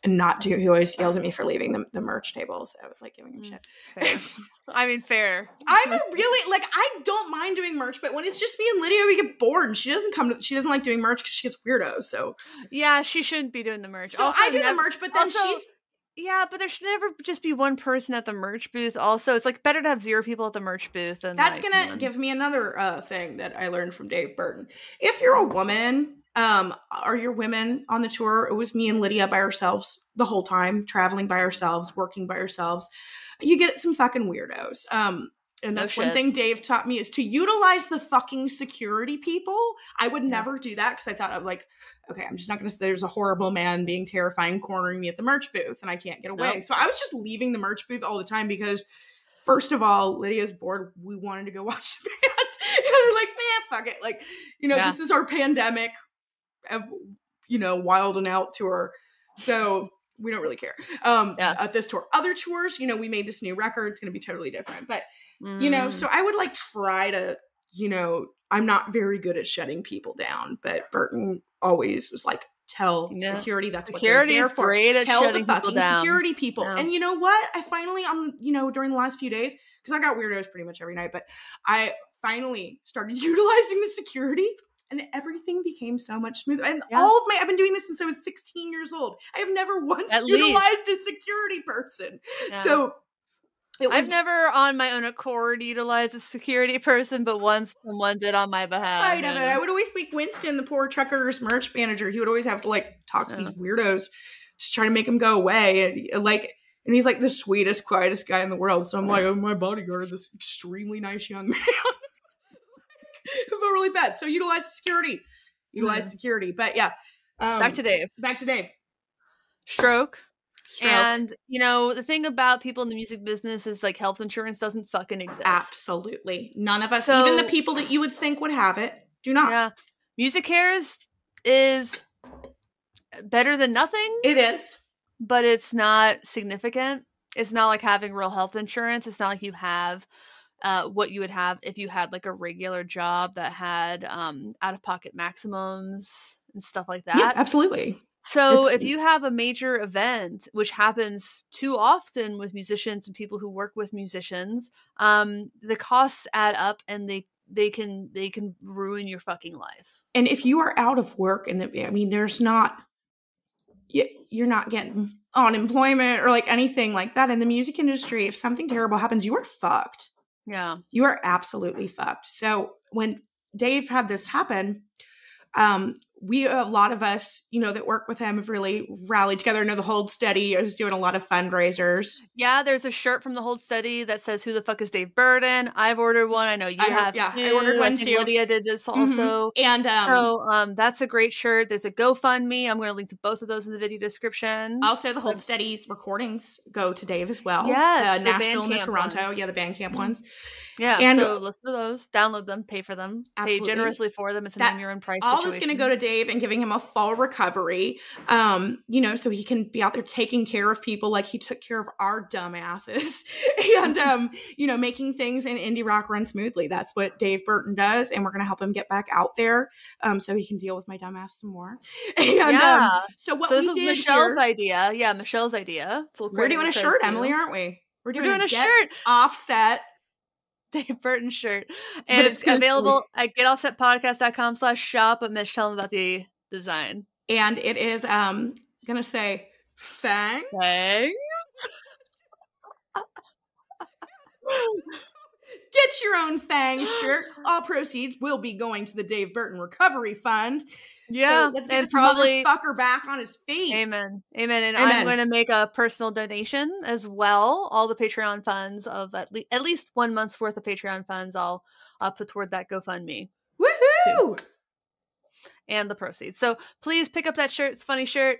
and not do. He always yells at me for leaving the, the merch table. So I was like giving him mm, shit. I mean, fair. I'm really like I don't mind doing merch, but when it's just me and Lydia, we get bored, and she doesn't come to. She doesn't like doing merch because she gets weirdos. So yeah, she shouldn't be doing the merch. So also, I do nev- the merch, but then also, she's. Yeah, but there should never just be one person at the merch booth. Also, it's like better to have zero people at the merch booth. Than that's like, gonna give me another uh, thing that I learned from Dave Burton. If you're a woman um, are your women on the tour? It was me and Lydia by ourselves the whole time, traveling by ourselves, working by ourselves. You get some fucking weirdos. Um, and that's one thing Dave taught me is to utilize the fucking security people. I would yeah. never do that because I thought of like, okay, I'm just not gonna say there's a horrible man being terrifying cornering me at the merch booth and I can't get away. Nope. So I was just leaving the merch booth all the time because first of all, Lydia's bored. We wanted to go watch the band. and we're like, man, fuck it. Like, you know, yeah. this is our pandemic you know, wild and out tour. So we don't really care. Um yeah. at this tour. Other tours, you know, we made this new record, it's gonna be totally different. But mm. you know, so mm. I would like try to, you know, I'm not very good at shutting people down, but Burton always was like, tell yeah. security that's what security is great at tell shutting the people down. security people. Yeah. And you know what? I finally on you know during the last few days because I got weirdos pretty much every night, but I finally started utilizing the security and everything became so much smoother. And yeah. all of my, I've been doing this since I was 16 years old. I have never once At utilized least. a security person. Yeah. So was, I've never on my own accord utilized a security person, but once someone did on my behalf. I know that. I would always make Winston, the poor trucker's merch manager. He would always have to like talk to yeah. these weirdos to try to make him go away. And like, and he's like the sweetest, quietest guy in the world. So I'm like, oh, my bodyguard, this extremely nice young man. I feel really bad. So utilize security. Utilize mm. security. But yeah. Um, back to Dave. Back to Dave. Stroke. Stroke. And you know the thing about people in the music business is like health insurance doesn't fucking exist. Absolutely, none of us, so, even the people that you would think would have it, do not. Yeah, MusiCares is, is better than nothing. It is, but it's not significant. It's not like having real health insurance. It's not like you have uh, what you would have if you had like a regular job that had um, out of pocket maximums and stuff like that. Yeah, absolutely. So it's, if you have a major event, which happens too often with musicians and people who work with musicians, um, the costs add up and they they can they can ruin your fucking life. And if you are out of work and the, I mean, there's not you're not getting unemployment or like anything like that in the music industry. If something terrible happens, you are fucked. Yeah. You are absolutely fucked. So when Dave had this happen, um, we a lot of us, you know, that work with him have really rallied together. I know the Hold Steady is doing a lot of fundraisers. Yeah, there's a shirt from the Hold Steady that says "Who the fuck is Dave Burton?" I've ordered one. I know you I, have. Yeah, too. I ordered one I too. Lydia did this mm-hmm. also, mm-hmm. and um, so um, that's a great shirt. There's a GoFundMe. I'm going to link to both of those in the video description. Also, the Hold Steady's recordings go to Dave as well. Yes, uh, Nashville and Toronto. Ones. Yeah, the Bandcamp mm-hmm. ones. Yeah, and so listen to those, download them, pay for them, absolutely. pay generously for them. It's an your own price. All situation. is going to go to Dave and giving him a full recovery. Um, you know, so he can be out there taking care of people like he took care of our dumbasses, and um, you know, making things in indie rock run smoothly. That's what Dave Burton does, and we're going to help him get back out there, um, so he can deal with my dumbass some more. And, um, yeah. Um, so what so this was Michelle's here, idea. Yeah, Michelle's idea. Full we're doing a shirt, Emily, aren't we? We're doing, we're doing a, a shirt offset Dave Burton shirt. And it's, it's available at getoffsetpodcast.com slash shop, but Mitch, tell them about the design. And it is um gonna say Fang. Fang. Get your own Fang shirt. All proceeds will be going to the Dave Burton Recovery Fund. Yeah, so and probably fucker back on his feet. Amen, amen. And amen. I'm going to make a personal donation as well. All the Patreon funds of at, le- at least one month's worth of Patreon funds, I'll uh, put toward that GoFundMe. Woohoo! Too. And the proceeds. So please pick up that shirt. It's funny shirt.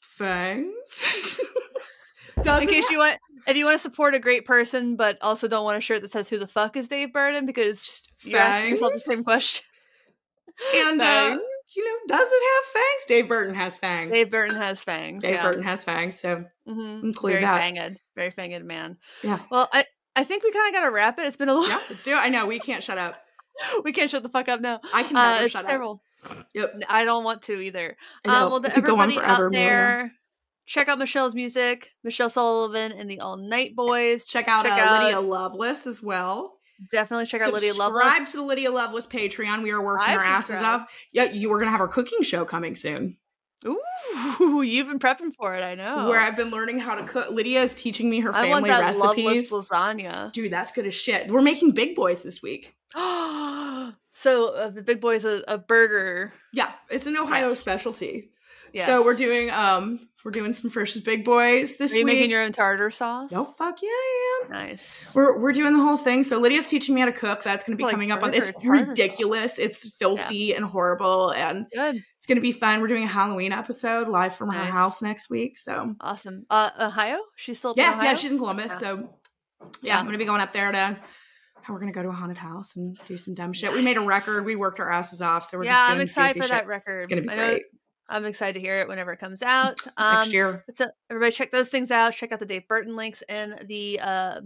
Fangs. in case you want, if you want to support a great person, but also don't want a shirt that says "Who the fuck is Dave Burton?" because you ask yourself the same question. And uh, you know, does it have fangs? Dave Burton has fangs. Dave Burton has fangs. Dave yeah. Burton has fangs, so mm-hmm. include very that. fanged, very fanged man. Yeah. Well, I I think we kind of got to wrap it. It's been a little. Yeah, let's do it. I know we can't shut up. we can't shut the fuck up No, I can never uh, shut terrible. up. Yep. I don't want to either. Um, well, to everybody out there, check out Michelle's music, Michelle Sullivan and the All Night Boys. Check out, check uh, out Lydia Loveless as well. Definitely check out Lydia Loveless. Subscribe to the Lydia Loveless Patreon. We are working I've our asses off. Yeah, you were gonna have our cooking show coming soon. Ooh, you've been prepping for it. I know. Where I've been learning how to cook. Lydia is teaching me her family I want that recipes. lasagna, dude. That's good as shit. We're making big boys this week. so uh, the big boys a, a burger. Yeah, it's an Ohio yes. specialty. Yes. So we're doing um we're doing some Frisch's Big Boys this week. Are you week. making your own tartar sauce? Oh fuck yeah, I am. Nice. We're we're doing the whole thing. So Lydia's teaching me how to cook. That's going to be like coming up on. It's ridiculous. Sauce. It's filthy yeah. and horrible, and good. It's going to be fun. We're doing a Halloween episode live from nice. her house next week. So awesome. Uh, Ohio? She's still yeah, yeah. She's in Columbus. Yeah. So yeah, I'm going to be going up there to how we're gonna go to a haunted house and do some dumb shit. We made a record. We worked our asses off, so we're yeah. I'm excited for shit. that record. It's gonna be great. I'm excited to hear it whenever it comes out um, next year. So everybody, check those things out. Check out the Dave Burton links in the uh,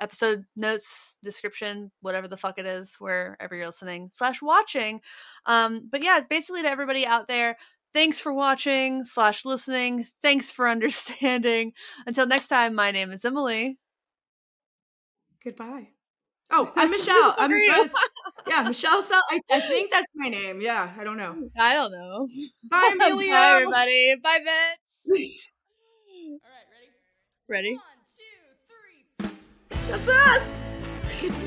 episode notes description, whatever the fuck it is, wherever you're listening slash watching. Um, but yeah, basically to everybody out there, thanks for watching slash listening. Thanks for understanding. Until next time, my name is Emily. Goodbye. Oh, I'm Michelle. I'm good. Yeah, Michelle. So I, I think that's my name. Yeah, I don't know. I don't know. Bye, Amelia. Bye, everybody. Bye, Bet. All right, ready? Ready? One, two, three. That's us.